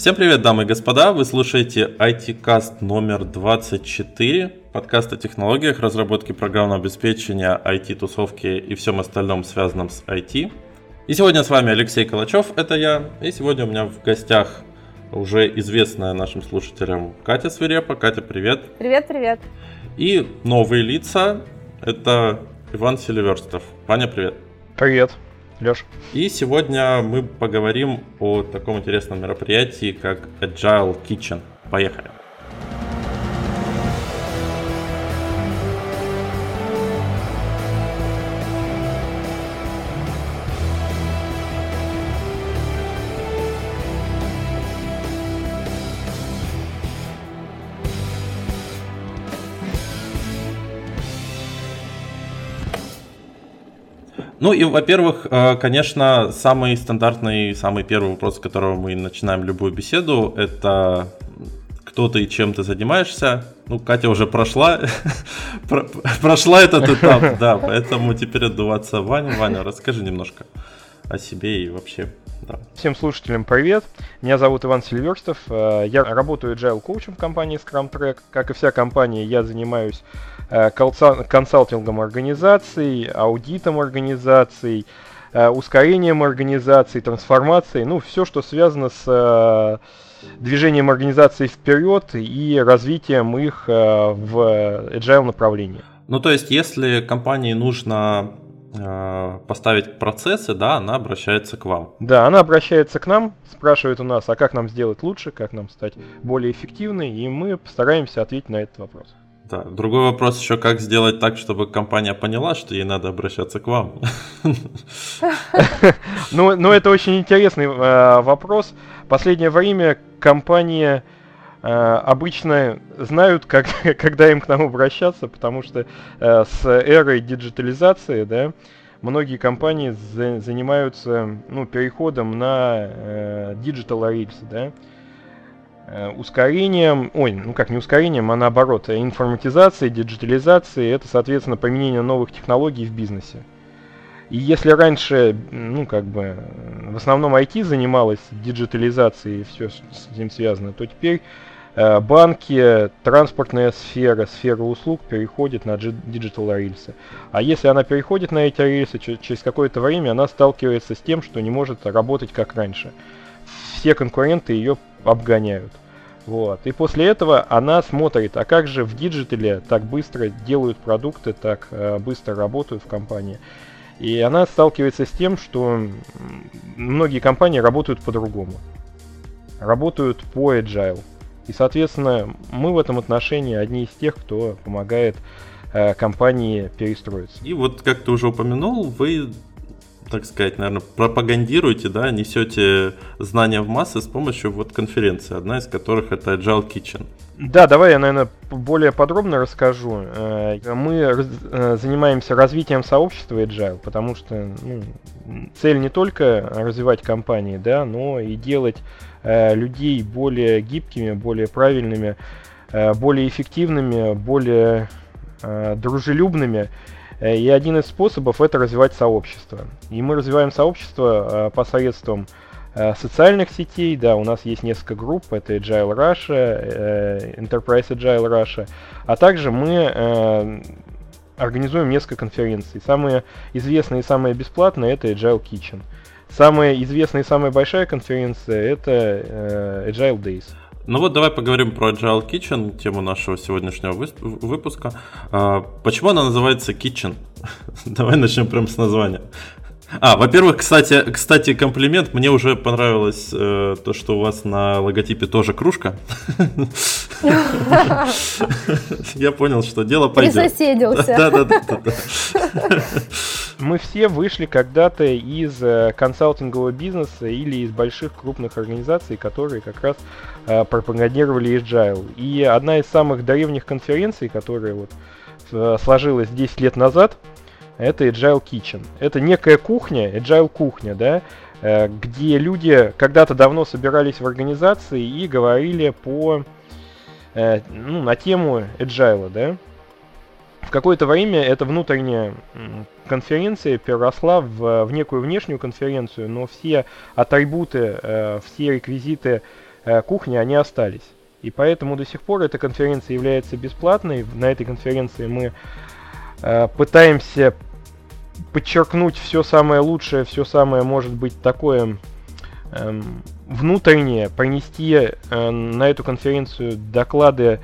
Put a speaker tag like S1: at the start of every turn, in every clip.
S1: Всем привет, дамы и господа! Вы слушаете IT-каст номер 24, подкаст о технологиях, разработке программного обеспечения, IT-тусовки и всем остальном, связанном с IT. И сегодня с вами Алексей Калачев, это я, и сегодня у меня в гостях уже известная нашим слушателям Катя Свирепа. Катя, привет!
S2: Привет, привет!
S1: И новые лица, это Иван Селиверстов. Ваня, привет!
S3: Привет! Леш.
S1: И сегодня мы поговорим о таком интересном мероприятии, как Agile Kitchen. Поехали. Ну и, во-первых, э, конечно, самый стандартный, самый первый вопрос, с которого мы начинаем любую беседу, это кто ты и чем ты занимаешься. Ну, Катя уже прошла, прошла этот этап, да, поэтому теперь отдуваться Ваня. Ваня, расскажи немножко о себе и вообще.
S3: Да. Всем слушателям привет. Меня зовут Иван Сильверстов. Э, я работаю agile коучем в компании Scrum Track. Как и вся компания, я занимаюсь консалтингом организаций, аудитом организаций, э, ускорением организаций, трансформацией, ну, все, что связано с э, движением организации вперед и развитием их в agile направлении.
S1: Ну, то есть, если компании нужно поставить процессы, да, она обращается к вам.
S3: Да, она обращается к нам, спрашивает у нас, а как нам сделать лучше, как нам стать более эффективной, и мы постараемся ответить на этот вопрос.
S1: Да. Другой вопрос еще, как сделать так, чтобы компания поняла, что ей надо обращаться к вам.
S3: Ну, ну это очень интересный э, вопрос. Последнее время компании э, обычно знают, как, когда им к нам обращаться, потому что э, с эрой диджитализации, да, многие компании за, занимаются ну, переходом на э, digital rails, да, ускорением, ой, ну как не ускорением, а наоборот, э, информатизацией, диджитализацией, это, соответственно, применение новых технологий в бизнесе. И если раньше, ну как бы, в основном IT занималась диджитализацией и все с этим связано, то теперь э, банки, транспортная сфера, сфера услуг переходит на digital рельсы. А если она переходит на эти рельсы, через какое-то время она сталкивается с тем, что не может работать как раньше. Все конкуренты ее обгоняют. Вот. И после этого она смотрит, а как же в digital е так быстро делают продукты, так э, быстро работают в компании. И она сталкивается с тем, что многие компании работают по-другому. Работают по agile. И, соответственно, мы в этом отношении одни из тех, кто помогает э, компании перестроиться.
S1: И вот, как ты уже упомянул, вы так сказать, наверное, пропагандируете, да, несете знания в массы с помощью вот конференции, одна из которых это Agile Kitchen.
S3: Да, давай я, наверное, более подробно расскажу. Э, мы э, занимаемся развитием сообщества Agile, потому что ну, цель не только развивать компании, да, но и делать э, людей более гибкими, более правильными, более эффективными, более дружелюбными и один из способов это развивать сообщество. И мы развиваем сообщество э, посредством э, социальных сетей, да, у нас есть несколько групп, это Agile Russia, Enterprise Agile Russia, а также мы организуем несколько конференций. Самые известные и самые бесплатные это Agile Kitchen. Самая известная и самая большая конференция это Agile Days.
S1: Ну вот давай поговорим про Agile Kitchen, тему нашего сегодняшнего выпуска. А, почему она называется Kitchen? давай начнем прямо с названия. А, во-первых, кстати, кстати, комплимент. Мне уже понравилось э, то, что у вас на логотипе тоже кружка. Я понял, что дело пойдет.
S2: Присоседился. Да, да, да.
S3: Мы все вышли когда-то из э, консалтингового бизнеса или из больших крупных организаций, которые как раз пропагандировали Agile. И одна из самых древних конференций, которая вот э, сложилась 10 лет назад, это Agile Kitchen. Это некая кухня, Agile кухня, да, э, где люди когда-то давно собирались в организации и говорили по, э, ну, на тему Agile, да. В какое-то время эта внутренняя конференция переросла в, в некую внешнюю конференцию, но все атрибуты, э, все реквизиты э, кухни, они остались. И поэтому до сих пор эта конференция является бесплатной. На этой конференции мы э, пытаемся подчеркнуть все самое лучшее, все самое, может быть, такое э, внутреннее, пронести э, на эту конференцию доклады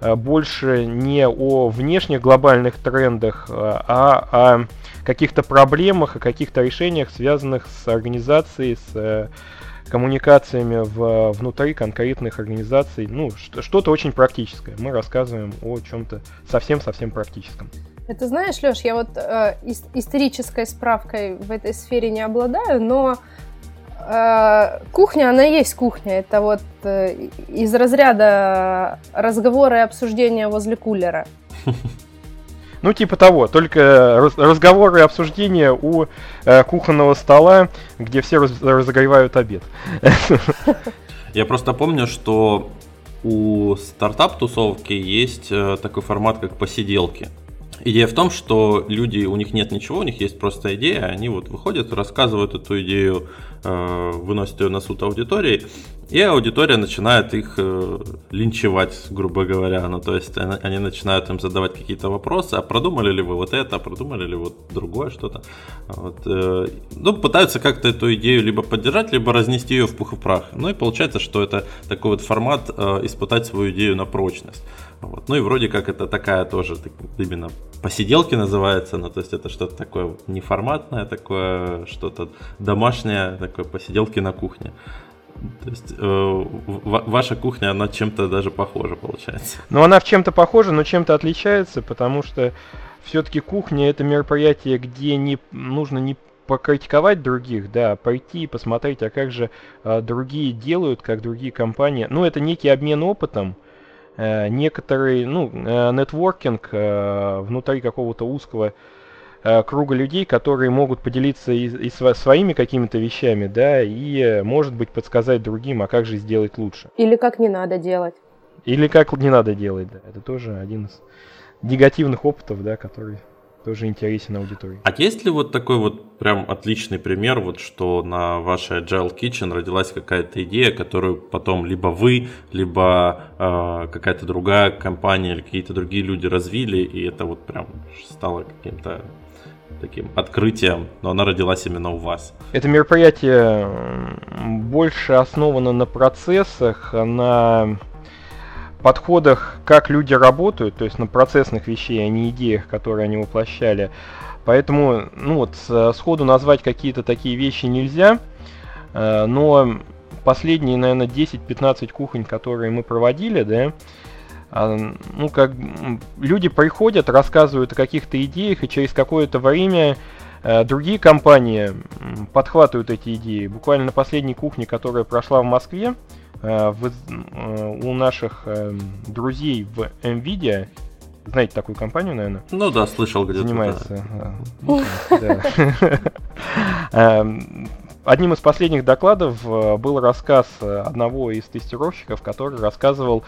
S3: э, больше не о внешних глобальных трендах, э, а о каких-то проблемах, о каких-то решениях, связанных с организацией, с э, коммуникациями в, внутри конкретных организаций. Ну, что-то очень практическое. Мы рассказываем о чем-то совсем-совсем практическом.
S2: Это знаешь, Леш, я вот э, исторической справкой в этой сфере не обладаю, но э, кухня, она есть кухня. Это вот э, из разряда разговоры и обсуждения возле кулера.
S3: Ну, типа того, только раз разговоры и обсуждения у э, кухонного стола, где все раз разогревают обед.
S1: Я просто помню, что у стартап-тусовки есть э, такой формат, как посиделки. Идея в том, что люди, у них нет ничего, у них есть просто идея, они вот выходят, рассказывают эту идею, э, выносят ее на суд аудитории, и аудитория начинает их э, линчевать, грубо говоря. Ну, то есть они, они начинают им задавать какие-то вопросы, а продумали ли вы вот это, а продумали ли вот другое что-то. Вот, э, ну, пытаются как-то эту идею либо поддержать, либо разнести ее в пух и прах. Ну и получается, что это такой вот формат э, испытать свою идею на прочность. Вот. Ну и вроде как это такая тоже так, именно посиделки называется, ну то есть это что-то такое неформатное, такое что-то домашнее, такое посиделки на кухне. То есть э, ваша кухня, она чем-то даже похожа, получается.
S3: Ну, она в чем-то похожа, но чем-то отличается, потому что все-таки кухня это мероприятие, где не нужно не покритиковать других, да, а пойти и посмотреть, а как же э, другие делают, как другие компании. Ну, это некий обмен опытом, э, некоторый, ну, э, нетворкинг э, внутри какого-то узкого круга людей, которые могут поделиться и, и своими какими-то вещами, да, и, э, может быть, подсказать другим, а как же сделать лучше.
S2: Или как не надо делать.
S3: Или как не надо делать, да. Это тоже один из негативных опытов, да, который тоже интересен аудитории.
S1: А есть ли вот такой вот прям отличный пример, вот что на вашей Agile Kitchen родилась какая-то идея, которую потом либо вы, либо э, какая-то другая компания или какие-то другие люди развили, и это вот прям стало каким-то таким открытием, но она родилась именно у вас.
S3: Это мероприятие больше основано на процессах, на подходах, как люди работают, то есть на процессных вещей, а не идеях, которые они воплощали. Поэтому, ну вот, сходу назвать какие-то такие вещи нельзя, э, но последние, наверное, 10-15 кухонь, которые мы проводили, да, ну, как люди приходят, рассказывают о каких-то идеях, и через какое-то время э, другие компании подхватывают эти идеи. Буквально на последней кухне, которая прошла в Москве, э, в, э, у наших друзей в NVIDIA, знаете такую компанию, наверное?
S1: Ну да, слышал где-то.
S3: Занимается. Эм, одним из последних докладов был рассказ одного из тестировщиков, который рассказывал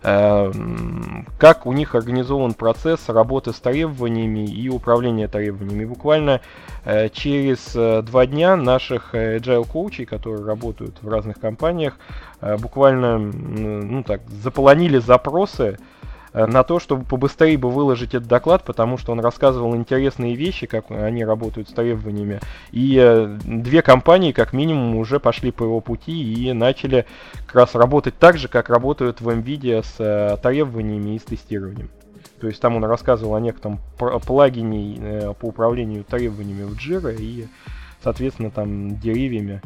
S3: Эм, как у них организован процесс работы с требованиями и управления требованиями. Буквально э, через э, два дня наших э, agile коучей, которые работают в разных компаниях, буквально ну, так, заполонили запросы Э, на то, чтобы побыстрее бы выложить этот доклад, потому что он рассказывал интересные вещи, как они работают с требованиями. И э, две компании, как минимум, уже пошли по его пути и начали как раз работать так же, как работают в NVIDIA с э, требованиями и с тестированием. То есть там он рассказывал о некотором плагине по управлению требованиями в Jira и, соответственно, там деревьями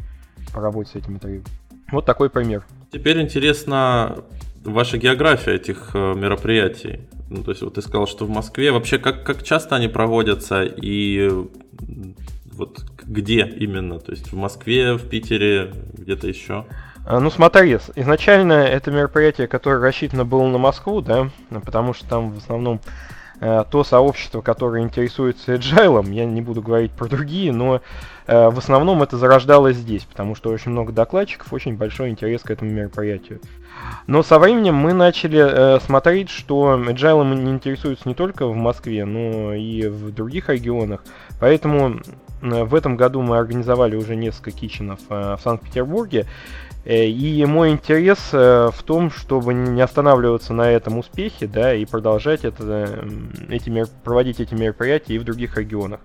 S3: по работе с этими требованиями. Вот такой пример.
S1: Теперь интересно, ваша география этих э, мероприятий? Ну, то есть вот ты сказал, что в Москве. Вообще, как, как часто они проводятся и вот где именно? То есть в Москве, в Питере, где-то еще?
S3: А, ну смотри, изначально это мероприятие, которое рассчитано было на Москву, да, потому что там в основном э, то сообщество, которое интересуется agile, я не буду говорить про другие, но в основном это зарождалось здесь, потому что очень много докладчиков, очень большой интерес к этому мероприятию. Но со временем мы начали э, смотреть, что agile не интересуется не только в Москве, но и в других регионах. Поэтому в этом году мы организовали уже несколько киченов в Санкт-Петербурге. И мой интерес в том, чтобы не останавливаться на этом успехе, да, и продолжать это, эти мер... проводить эти мероприятия и в других регионах.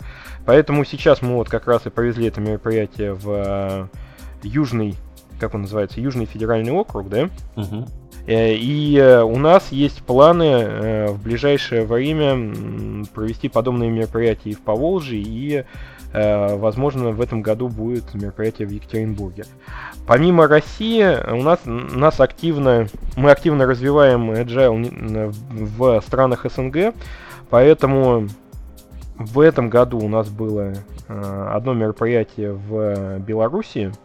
S3: Поэтому сейчас мы вот как раз и провезли это мероприятие в Южный, как он называется, Южный федеральный округ, да? Угу. И э, у нас есть планы э, в ближайшее время провести подобные мероприятия и в Поволжье, и, возможно, в этом году будет мероприятие в Екатеринбурге. Помимо России, у нас, нас активно, мы активно развиваем agile в странах СНГ, поэтому в этом году у нас было одно мероприятие в Белоруссии –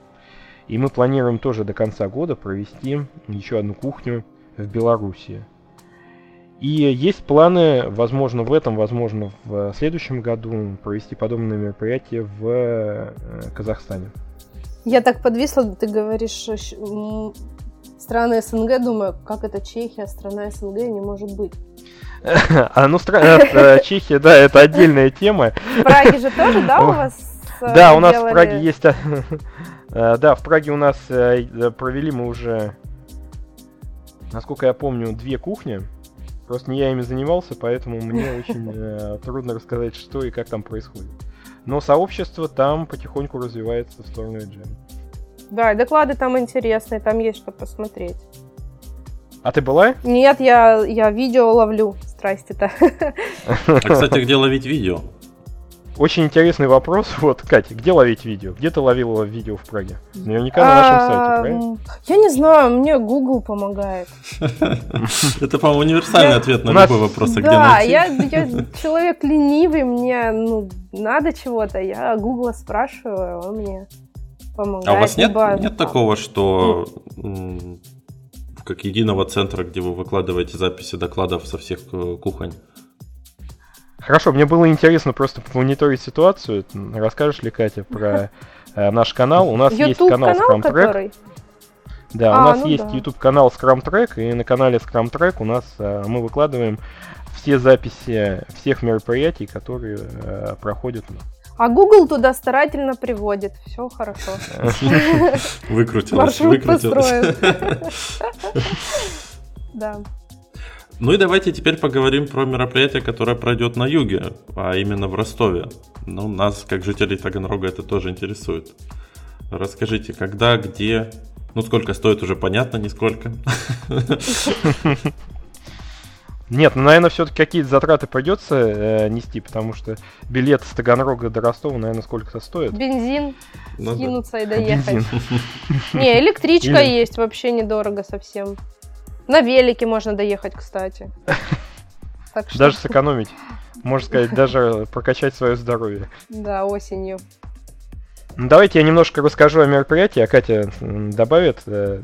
S3: и мы планируем тоже до конца года провести еще одну кухню в Беларуси. И есть планы, возможно, в этом, возможно, в следующем году провести подобные мероприятия в э, Казахстане.
S2: Я так подвисла, ты говоришь страны СНГ, думаю, как это Чехия, страна СНГ не может быть.
S3: А ну, э, Чехия, да, это отдельная тема.
S2: В Праге же тоже, да, у вас?
S3: Э, да, у нас в Праге есть Э, да, в Праге у нас э, э, провели мы уже, насколько я помню, две кухни. Просто не я ими занимался, поэтому мне очень трудно рассказать, что и как там происходит. Но сообщество там потихоньку развивается в сторону Agile.
S2: Да, и доклады там интересные, там есть что посмотреть.
S3: А ты была?
S2: Нет, я, я видео ловлю. Страсти-то.
S1: А, кстати, где ловить видео?
S3: Очень интересный вопрос. Вот, Катя, где ловить видео? Где ты ловила видео в Праге? Наверняка на нашем сайте, правильно?
S2: Я не знаю, мне Google помогает.
S1: Это, по-моему, универсальный ответ на любой вопрос,
S2: где Да, я человек ленивый, мне ну надо чего-то, я Google спрашиваю, он мне помогает.
S1: А у вас нет, нет такого, что как единого центра, где вы выкладываете записи докладов со всех э, кухонь?
S3: Хорошо, мне было интересно просто мониторить ситуацию. Расскажешь ли, Катя, про э, наш канал? У нас есть канал Scrum Track. Да, а, у нас ну есть да. YouTube канал Scrum Track, и на канале Scrum Track у нас э, мы выкладываем все записи всех мероприятий, которые э, проходят.
S2: А Google туда старательно приводит. Все хорошо.
S1: Выкрутилось.
S2: Построен. Да.
S1: Ну и давайте теперь поговорим про мероприятие, которое пройдет на юге, а именно в Ростове. Ну, нас, как жителей Таганрога, это тоже интересует. Расскажите, когда, где, ну сколько стоит, уже понятно, нисколько.
S3: Нет, ну, наверное, все-таки какие-то затраты придется э, нести, потому что билет с Таганрога до Ростова, наверное, сколько-то стоит.
S2: Бензин, ну, скинуться да. и доехать. Не, электричка Или... есть, вообще недорого совсем. На велике можно доехать, кстати.
S3: Так что... Даже сэкономить. Можно сказать, даже прокачать свое здоровье.
S2: Да, осенью.
S3: Ну, давайте я немножко расскажу о мероприятии, а Катя добавит. Э,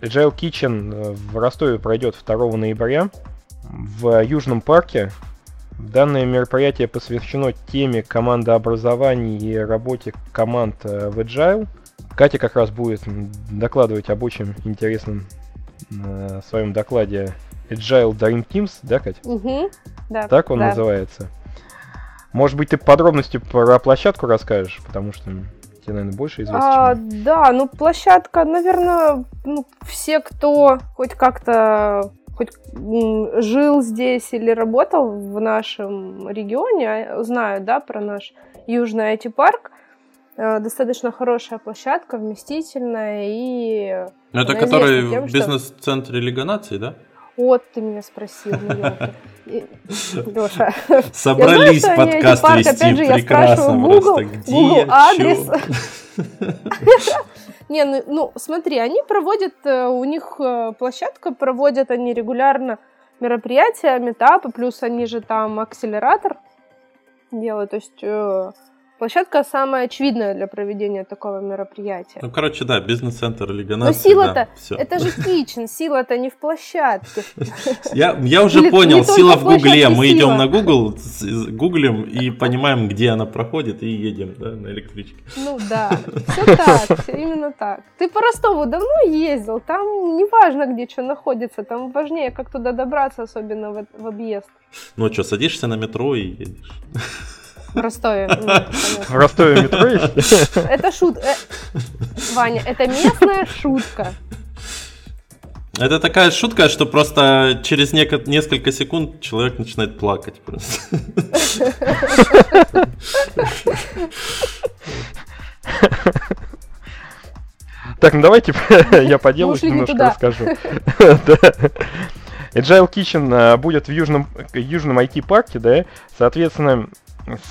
S3: Agile Kitchen э, в Ростове пройдет 2 ноября в Южном парке. Данное мероприятие посвящено теме командообразования и работе команд э, в Agile. Катя как раз будет докладывать об очень интересном на своем докладе Agile Dream Teams, да, Кать?
S2: Угу, да.
S3: Так он
S2: да.
S3: называется. Может быть, ты подробностью про площадку расскажешь, потому что тебе, наверное, больше известно.
S2: А, да, ну площадка, наверное, ну, все, кто хоть как-то хоть жил здесь или работал в нашем регионе, а, знают, да, про наш Южный IT-парк. Э, достаточно хорошая площадка, вместительная и...
S1: Ну, это который тем, в бизнес-центре Лига Наций, да?
S2: Вот ты меня спросил,
S1: Леша. Собрались знаю, подкаст парк, вести, опять же, я спрашиваю Google, Где, Google
S2: адрес. Не, ну, ну смотри, они проводят, э, у них э, площадка, проводят они регулярно мероприятия, метапы, плюс они же там акселератор делают, то есть Площадка самая очевидная для проведения такого мероприятия.
S1: Ну, короче, да, бизнес-центр Лига
S2: Но сила-то, да, это же кичен, сила-то не в площадке.
S1: Я, я уже Или, понял, сила в Гугле. Мы сила. идем на Google, гуглим и понимаем, где она проходит, и едем да, на электричке.
S2: Ну да, все так, все именно так. Ты по Ростову давно ездил, там не важно, где что находится, там важнее, как туда добраться, особенно в, в объезд.
S1: Ну что, садишься на метро и едешь.
S2: В Ростове.
S3: В Ростове метро есть?
S2: Это шутка. Э, Ваня, это местная шутка.
S1: Это такая шутка, что просто через несколько секунд человек начинает плакать просто.
S3: Так, ну давайте я по делу немножко расскажу. Agile Kitchen э, будет в южном, южном IT-парке, да, соответственно,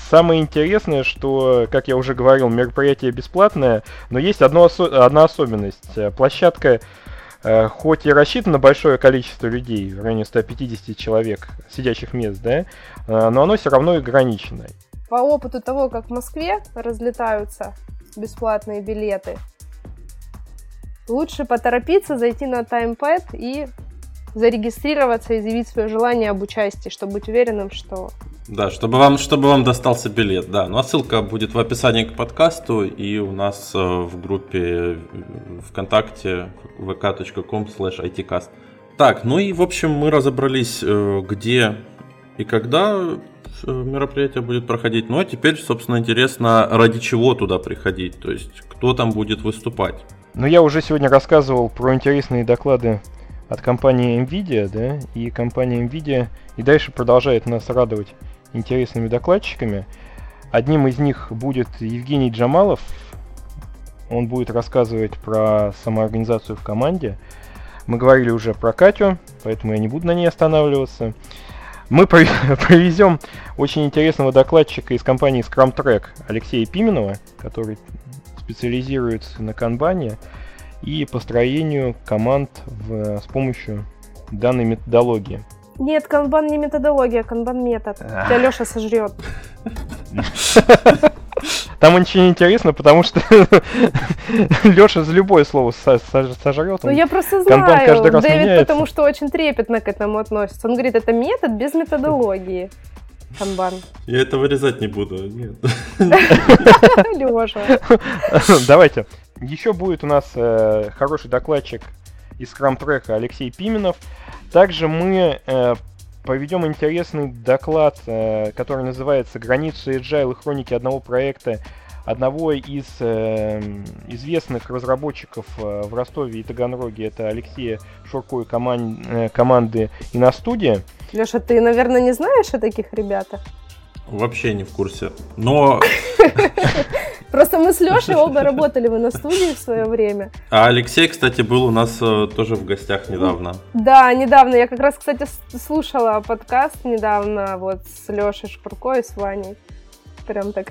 S3: Самое интересное, что, как я уже говорил, мероприятие бесплатное, но есть одно осо- одна особенность. Площадка э, хоть и рассчитана на большое количество людей, в районе 150 человек, сидящих мест, да, э, но оно все равно ограниченное.
S2: По опыту того, как в Москве разлетаются бесплатные билеты, лучше поторопиться, зайти на TimePad и зарегистрироваться и заявить свое желание об участии, чтобы быть уверенным, что...
S1: Да, чтобы вам, чтобы вам достался билет, да. Ну а ссылка будет в описании к подкасту и у нас э, в группе ВКонтакте vk.com slash itcast. Так, ну и в общем мы разобрались, э, где и когда э, мероприятие будет проходить. Ну а теперь, собственно, интересно, ради чего туда приходить, то есть кто там будет выступать.
S3: Ну я уже сегодня рассказывал про интересные доклады от компании Nvidia, да, и компания Nvidia и дальше продолжает нас радовать интересными докладчиками. Одним из них будет Евгений Джамалов. Он будет рассказывать про самоорганизацию в команде. Мы говорили уже про Катю, поэтому я не буду на ней останавливаться. Мы провезем очень интересного докладчика из компании Scrum Track Алексея Пименова, который специализируется на канбане и построению команд в, с помощью данной методологии.
S2: Нет, канбан не методология, канбан метод. Тебя Леша сожрет.
S3: Там очень интересно, потому что Леша за любое слово сожрет.
S2: Ну я просто знаю, каждый раз Дэвид меняется. потому что очень трепетно к этому относится. Он говорит, это метод без методологии. Канбан.
S1: Я это вырезать не буду, нет.
S2: Леша.
S3: Давайте. Еще будет у нас э, хороший докладчик из Scrum Алексей Пименов. Также мы э, поведем интересный доклад, э, который называется «Границы Agile и хроники одного проекта» одного из э, известных разработчиков э, в Ростове и Таганроге. Это Алексея Шурко и коман- э, команды Иностудия.
S2: Леша, ты, наверное, не знаешь о таких ребятах?
S1: Вообще не в курсе. Но...
S2: Просто мы с Лешей оба работали в на студии в свое время.
S1: А Алексей, кстати, был у нас э, тоже в гостях недавно.
S2: Да, недавно. Я как раз, кстати, слушала подкаст недавно вот с Лешей Шкурко и с Ваней. Прям так.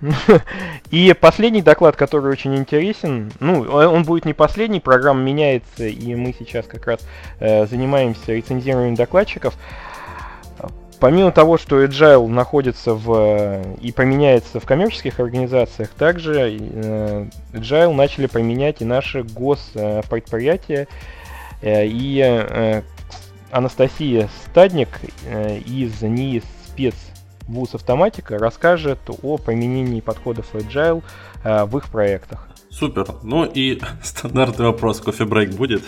S3: И последний доклад, который очень интересен, ну, он будет не последний, программа меняется, и мы сейчас как раз э, занимаемся рецензированием докладчиков. Помимо того, что Agile находится в и применяется в коммерческих организациях, также э, Agile начали применять и наши госпредприятия. Э, и э, Анастасия Стадник из НИИ спец ВУЗ Автоматика расскажет о применении подходов Agile в их проектах.
S1: Супер. Ну и стандартный вопрос, кофе-брейк будет?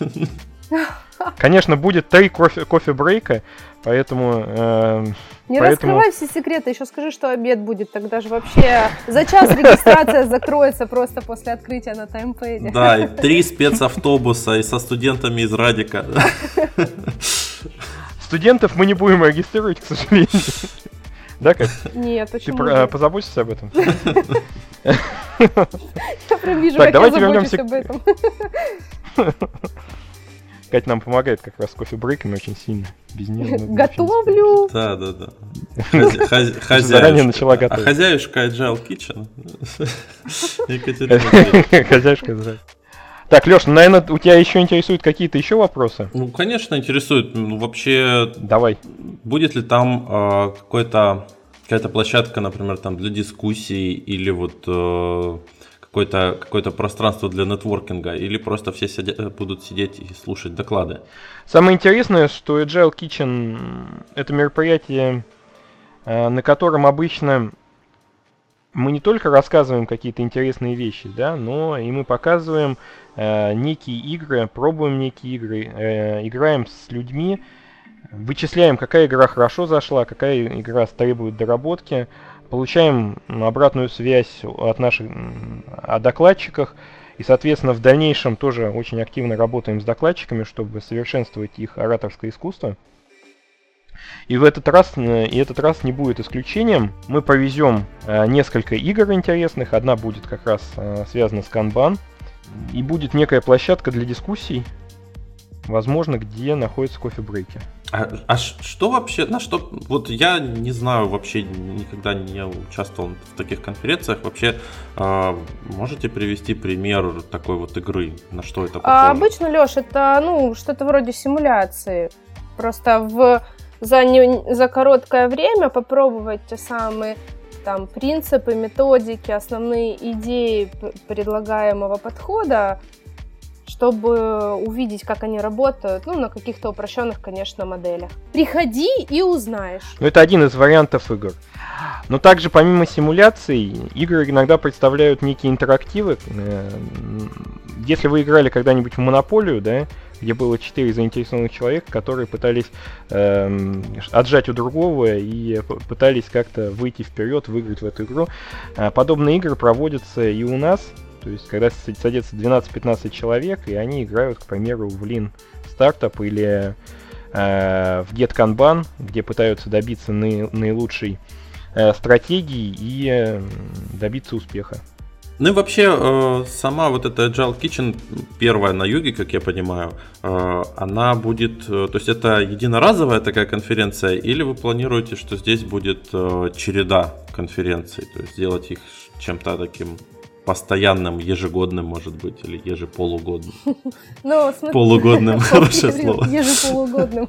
S3: Конечно, будет три кофе, кофе-брейка, поэтому... Э,
S2: не поэтому... раскрывай все секреты, еще скажи, что обед будет, тогда же вообще за час регистрация закроется просто после открытия на таймпэде.
S1: Да, и три спецавтобуса и со студентами из Радика.
S3: Студентов мы не будем регистрировать, к сожалению. Да, как?
S2: Нет, почему?
S3: Ты позаботишься об этом?
S2: Я прям вижу, как я забочусь об этом.
S3: Катя нам помогает как раз с кофе-брейками очень сильно. Без нее
S2: Готовлю!
S1: Да, да, да.
S3: Хозяюшка. Заранее начала готовить.
S1: А хозяюшка Agile Kitchen.
S3: Хозяюшка Agile. Так, Леш, наверное, у тебя еще интересуют какие-то еще вопросы?
S1: Ну, конечно, интересует. Ну, вообще...
S3: Давай.
S1: Будет ли там э, какой-то какая-то площадка, например, там для дискуссий или вот э, какое-то какое пространство для нетворкинга, или просто все сидя, э, будут сидеть и слушать доклады?
S3: Самое интересное, что Agile Kitchen — это мероприятие, э, на котором обычно мы не только рассказываем какие-то интересные вещи, да, но и мы показываем э, некие игры, пробуем некие игры, э, играем с людьми, вычисляем, какая игра хорошо зашла, какая игра требует доработки, получаем обратную связь от наших о докладчиках, и, соответственно, в дальнейшем тоже очень активно работаем с докладчиками, чтобы совершенствовать их ораторское искусство. И в этот раз, и этот раз не будет исключением. Мы повезем э, несколько игр интересных. Одна будет как раз э, связана с Kanban. И будет некая площадка для дискуссий, возможно, где находятся кофе-брейки.
S1: А, а что вообще, на что, вот я не знаю, вообще никогда не участвовал в таких конференциях, вообще э, можете привести пример такой вот игры, на что это а похоже?
S2: А, обычно, Леш, это, ну, что-то вроде симуляции, просто в за, не, за короткое время попробовать те самые там принципы, методики, основные идеи предлагаемого подхода, чтобы увидеть, как они работают, ну, на каких-то упрощенных, конечно, моделях. Приходи и узнаешь.
S3: Ну, это один из вариантов игр. Но также, помимо симуляций, игры иногда представляют некие интерактивы. Э, если вы играли когда-нибудь в Монополию, да, где было четыре заинтересованных человека, которые пытались э, отжать у другого и пытались как-то выйти вперед, выиграть в эту игру. А подобные игры проводятся и у нас, то есть когда садится 12-15 человек, и они играют, к примеру, в Lean Startup или э, в Get Kanban, где пытаются добиться наи- наилучшей э, стратегии и э, добиться успеха.
S1: Ну и вообще, э, сама вот эта Agile Kitchen, первая на юге, как я понимаю, э, она будет, э, то есть это единоразовая такая конференция, или вы планируете, что здесь будет череда конференций, то есть сделать их чем-то таким постоянным, ежегодным, может быть, или ежеполугодным. Ну, Полугодным, хорошее слово.
S2: Ежеполугодным.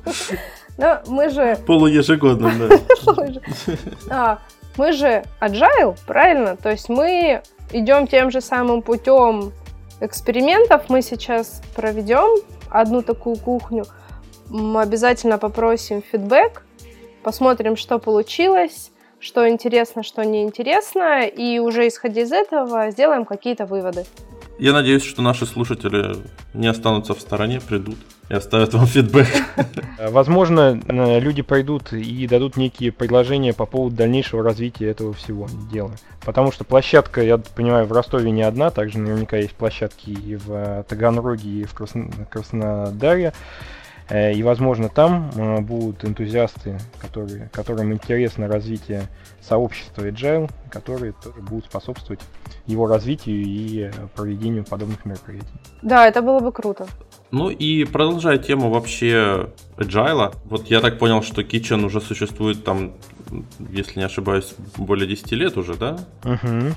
S2: Но мы же...
S1: Полуежегодным,
S2: да. Мы же agile, правильно? То есть мы идем тем же самым путем экспериментов. Мы сейчас проведем одну такую кухню. Мы обязательно попросим фидбэк, посмотрим, что получилось, что интересно, что неинтересно, и уже исходя из этого сделаем какие-то выводы.
S1: Я надеюсь, что наши слушатели не останутся в стороне, придут и оставят вам фидбэк.
S3: Возможно, э, люди пойдут и дадут некие предложения по поводу дальнейшего развития этого всего дела. Потому что площадка, я понимаю, в Ростове не одна, также наверняка есть площадки и в э, Таганроге, и в Краснодаре. Э, и, возможно, там э, будут энтузиасты, которые, которым интересно развитие сообщества Agile, которые тоже будут способствовать его развитию и проведению подобных мероприятий.
S2: Да, это было бы круто.
S1: Ну и продолжая тему вообще Agile, вот я так понял, что Kitchen уже существует там, если не ошибаюсь, более 10 лет уже, да?
S3: Угу.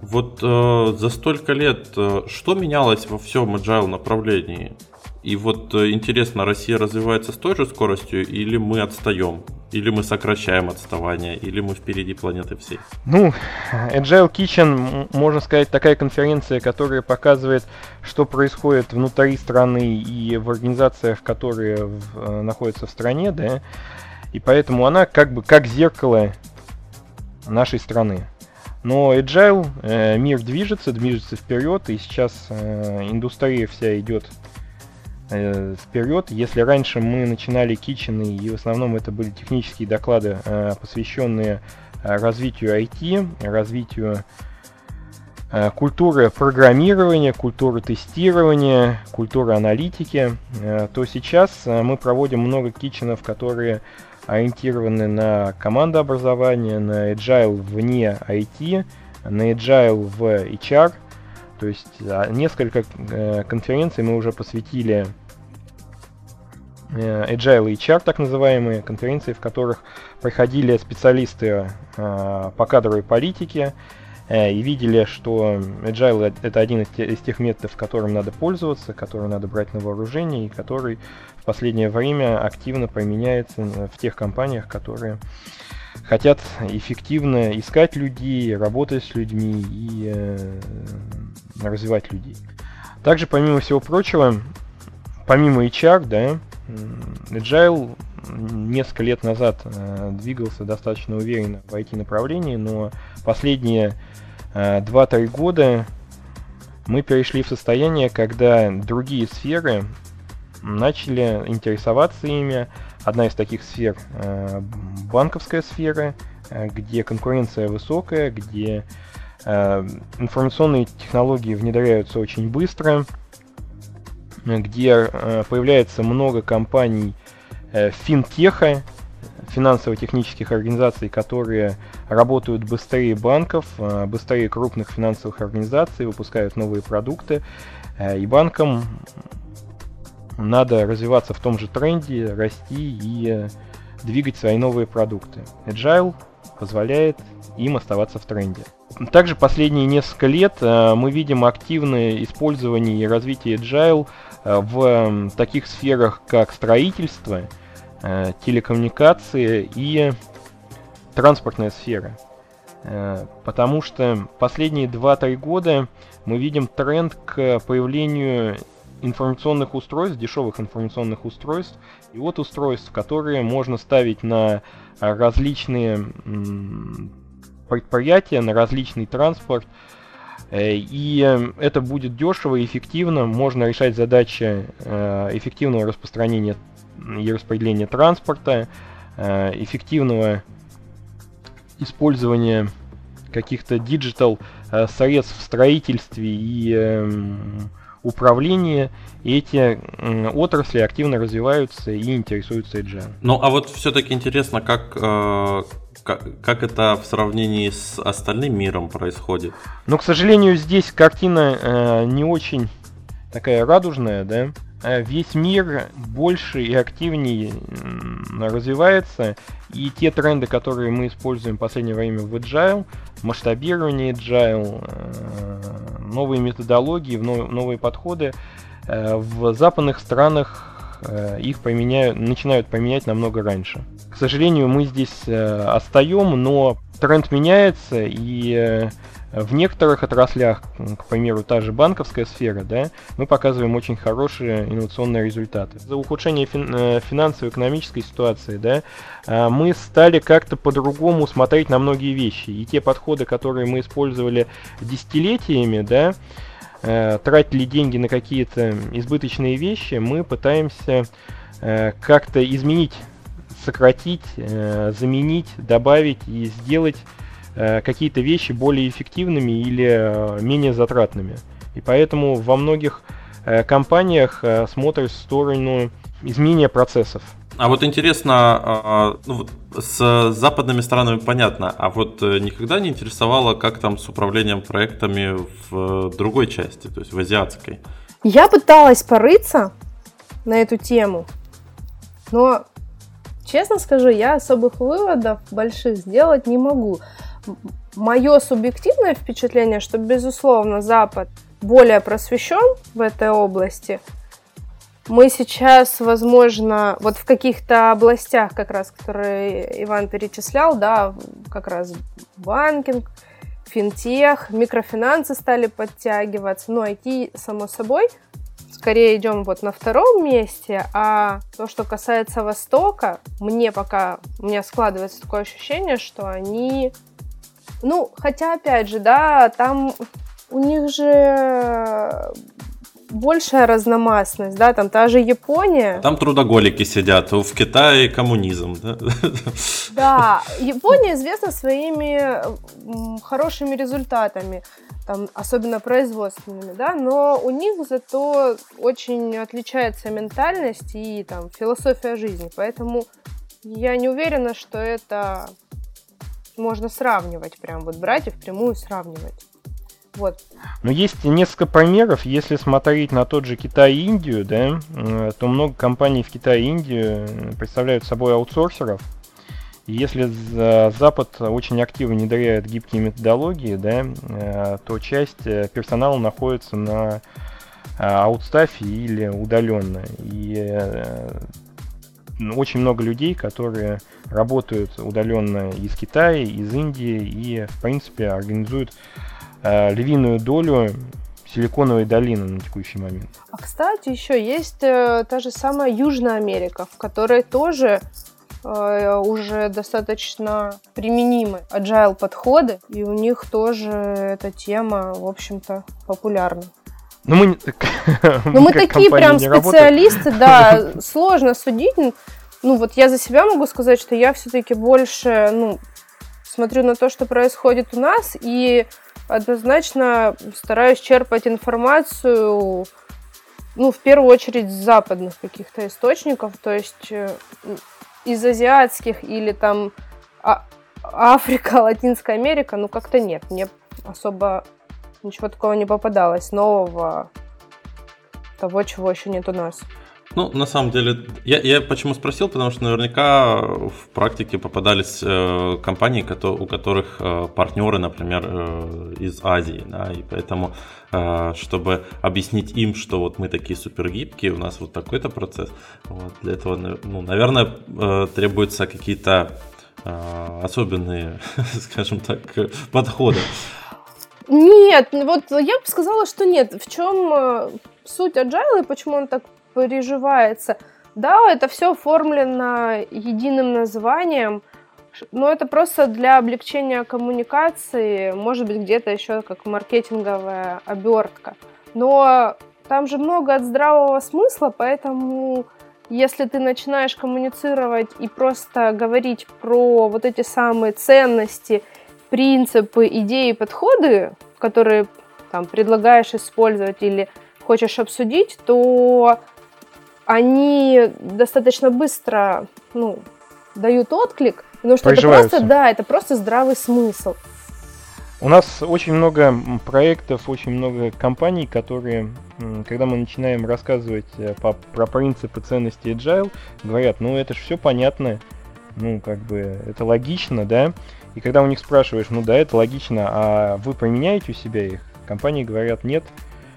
S1: Вот э, за столько лет э, что менялось во всем agile направлении? И вот э, интересно, Россия развивается с той же скоростью, или мы отстаем? Или мы сокращаем отставание, или мы впереди планеты всей?
S3: Ну, Agile Kitchen, можно сказать, такая конференция, которая показывает, что происходит внутри страны и в организациях, которые в, э, находятся в стране, да, и поэтому она как бы как зеркало нашей страны. Но Agile, э, мир движется, движется вперед, и сейчас э, индустрия вся идет э, вперед. Если раньше мы начинали кичены, и в основном это были технические доклады, э, посвященные э, развитию IT, развитию культуры программирования, культуры тестирования, культуры аналитики, то сейчас мы проводим много киченов, которые ориентированы на командообразование, на agile вне IT, на agile в HR – то есть а, несколько э, конференций мы уже посвятили э, Agile и HR, так называемые конференции, в которых приходили специалисты э, по кадровой политике и видели, что Agile это один из тех методов, которым надо пользоваться, который надо брать на вооружение и который в последнее время активно применяется в тех компаниях, которые хотят эффективно искать людей, работать с людьми и э, развивать людей. Также, помимо всего прочего, помимо HR, да, Agile несколько лет назад э, двигался достаточно уверенно в IT-направлении, но последние э, 2-3 года мы перешли в состояние, когда другие сферы начали интересоваться ими, одна из таких сфер банковская сфера, где конкуренция высокая, где информационные технологии внедряются очень быстро, где появляется много компаний финтеха, финансово-технических организаций, которые работают быстрее банков, э, быстрее крупных финансовых организаций, выпускают новые продукты. Э, и банкам надо развиваться в том же тренде, расти и двигать свои новые продукты. Agile позволяет им оставаться в тренде. Также последние несколько лет э, мы видим активное использование и развитие Agile в таких сферах, как строительство – Э, телекоммуникации и транспортная сфера. Э, потому что последние 2-3 года мы видим тренд к появлению информационных устройств, дешевых информационных устройств, и вот устройств, которые можно ставить на различные предприятия, на различный транспорт, э, и это будет дешево и эффективно, можно решать задачи эффективного распространения и распределения транспорта, э, эффективного использования каких-то digital э, средств в строительстве и эм, управлении, эти отрасли активно развиваются и интересуются agile.
S1: Ну, а вот все-таки интересно, как, э, как, как это в сравнении с остальным миром происходит?
S3: Ну, к сожалению, здесь картина э, не очень такая радужная, да. Э, весь мир больше и активнее развивается, и те тренды, которые мы используем в последнее время в Agile, масштабирование Agile, э, новые методологии, новые подходы, э, в западных странах их поменяют, начинают применять намного раньше. К сожалению, мы здесь отстаем, но тренд меняется, и в некоторых отраслях, к примеру, та же банковская сфера, да, мы показываем очень хорошие инновационные результаты. За ухудшение фин- э, финансово-экономической ситуации, да, э, мы стали как-то по-другому смотреть на многие вещи. И те подходы, которые мы использовали десятилетиями, да, э, тратили деньги на какие-то избыточные вещи, мы пытаемся как-то изменить, сократить, заменить, добавить и сделать Э, какие-то вещи более эффективными или э, менее затратными. И поэтому во многих э, компаниях смотрят в сторону изменения процессов.
S1: А вот интересно, а, ну, с западными странами понятно, а вот никогда не интересовало, как там с управлением проектами в другой части, то есть в азиатской?
S2: Я пыталась порыться на эту тему, но, честно скажу, я особых выводов больших сделать не могу мое субъективное впечатление, что, безусловно, Запад более просвещен в этой области. Мы сейчас, возможно, вот в каких-то областях, как раз, которые Иван перечислял, да, как раз банкинг, финтех, микрофинансы стали подтягиваться, но IT, само собой, скорее идем вот на втором месте, а то, что касается Востока, мне пока, у меня складывается такое ощущение, что они ну, хотя, опять же, да, там у них же большая разномастность, да, там та же Япония.
S1: Там трудоголики сидят, в Китае коммунизм, да?
S2: Да, Япония известна своими хорошими результатами, там, особенно производственными, да, но у них зато очень отличается ментальность и там философия жизни, поэтому я не уверена, что это можно сравнивать, прям вот брать и впрямую сравнивать. Вот.
S3: Но есть несколько примеров. Если смотреть на тот же Китай и Индию, да, э, то много компаний в Китае и Индии э, представляют собой аутсорсеров. И если Запад очень активно внедряет гибкие методологии, да, э, то часть персонала находится на аутстафе или удаленно. И очень много людей, которые работают удаленно из Китая, из Индии и, в принципе, организуют э, львиную долю Силиконовой долины на текущий момент.
S2: А кстати, еще есть э, та же самая Южная Америка, в которой тоже э, уже достаточно применимы agile подходы, и у них тоже эта тема, в общем-то, популярна.
S3: Ну мы,
S2: ну, мы такие прям специалисты, да, сложно судить, ну вот я за себя могу сказать, что я все-таки больше, ну, смотрю на то, что происходит у нас, и однозначно стараюсь черпать информацию, ну, в первую очередь, с западных каких-то источников, то есть э, из азиатских или там а, Африка, Латинская Америка, ну, как-то нет, мне особо ничего такого не попадалось, нового, того, чего еще нет у нас.
S1: Ну, на самом деле, я, я почему спросил, потому что наверняка в практике попадались э, компании, у которых э, партнеры, например, э, из Азии, да, и поэтому, э, чтобы объяснить им, что вот мы такие супер гибкие, у нас вот такой-то процесс, вот, для этого, ну, наверное, э, требуются какие-то э, особенные, скажем так, подходы.
S2: Нет, вот я бы сказала, что нет. В чем э, суть agile и почему он так переживается. Да, это все оформлено единым названием, но это просто для облегчения коммуникации, может быть, где-то еще как маркетинговая обертка. Но там же много от здравого смысла, поэтому если ты начинаешь коммуницировать и просто говорить про вот эти самые ценности, принципы, идеи, подходы, которые там предлагаешь использовать или хочешь обсудить, то они достаточно быстро ну, дают отклик, потому что это просто, да, это просто здравый смысл.
S3: У нас очень много проектов, очень много компаний, которые, когда мы начинаем рассказывать э, по, про принципы ценности Agile, говорят, ну это же все понятно, ну как бы это логично, да? И когда у них спрашиваешь, ну да, это логично, а вы применяете у себя их? Компании говорят, нет.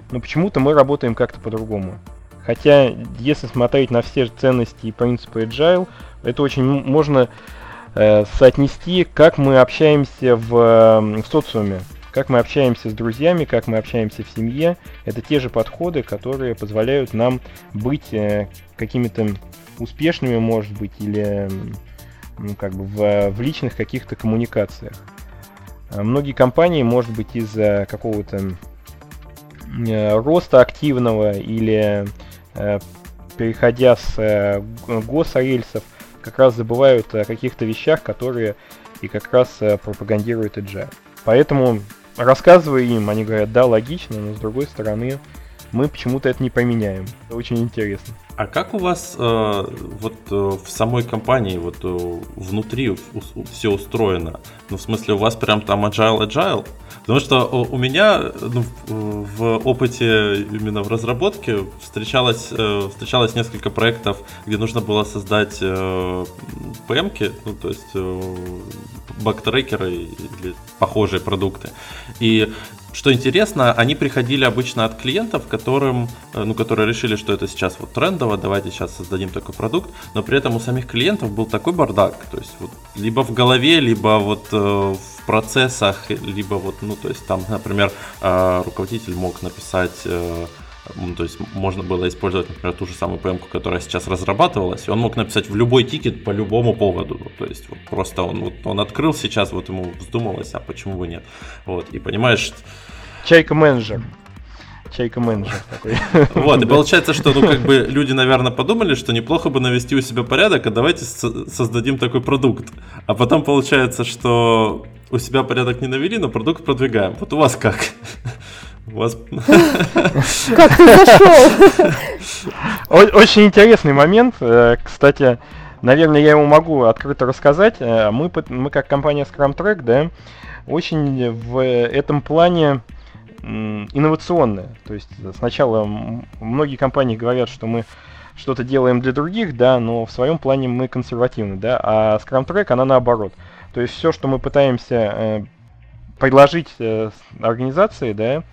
S3: Но почему-то мы работаем как-то по-другому. Хотя, если смотреть на все ценности и принципы Agile, это очень можно э, соотнести, как мы общаемся в, в социуме, как мы общаемся с друзьями, как мы общаемся в семье. Это те же подходы, которые позволяют нам быть э, какими-то успешными, может быть, или ну, как бы в, в личных каких-то коммуникациях. А многие компании, может быть, из-за какого-то э, роста активного или Э, переходя с э, госрельсов, как раз забывают о каких-то вещах, которые и как раз э, пропагандируют Agile. Поэтому, рассказывая им, они говорят, да, логично, но с другой стороны, мы почему-то это не поменяем. Это очень интересно.
S1: А как у вас э, вот э, в самой компании вот э, внутри у, у, все устроено? Ну, в смысле, у вас прям там agile agile? Потому что у меня ну, в опыте именно в разработке встречалось, э, встречалось несколько проектов, где нужно было создать э, PM-ки, ну, то есть э, бактрекеры или похожие продукты. И что интересно, они приходили обычно от клиентов, которым, э, ну, которые решили, что это сейчас вот трендово, давайте сейчас создадим такой продукт, но при этом у самих клиентов был такой бардак, то есть вот либо в голове, либо вот э, в процессах, либо вот, ну, то есть там, например, э, руководитель мог написать э, то есть можно было использовать, например, ту же самую PM, которая сейчас разрабатывалась, и он мог написать в любой тикет по любому поводу. То есть вот просто он, вот, он открыл сейчас, вот ему вздумалось, а почему бы нет. Вот, и понимаешь...
S3: Чайка менеджер. Чайка менеджер такой.
S1: Вот, и получается, что, ну, как бы люди, наверное, подумали, что неплохо бы навести у себя порядок, а давайте создадим такой продукт. А потом получается, что у себя порядок не навели, но продукт продвигаем. Вот у вас как?
S2: Вас... Как ты зашел?
S3: Очень интересный момент. Э, кстати, наверное, я ему могу открыто рассказать. Э, мы, мы как компания Scrum Track, да, очень в этом плане инновационная. То есть сначала многие компании говорят, что мы что-то делаем для других, да, но в своем плане мы консервативны, да, а Scrum Track, она наоборот. То есть все, что мы пытаемся э, предложить организации, да,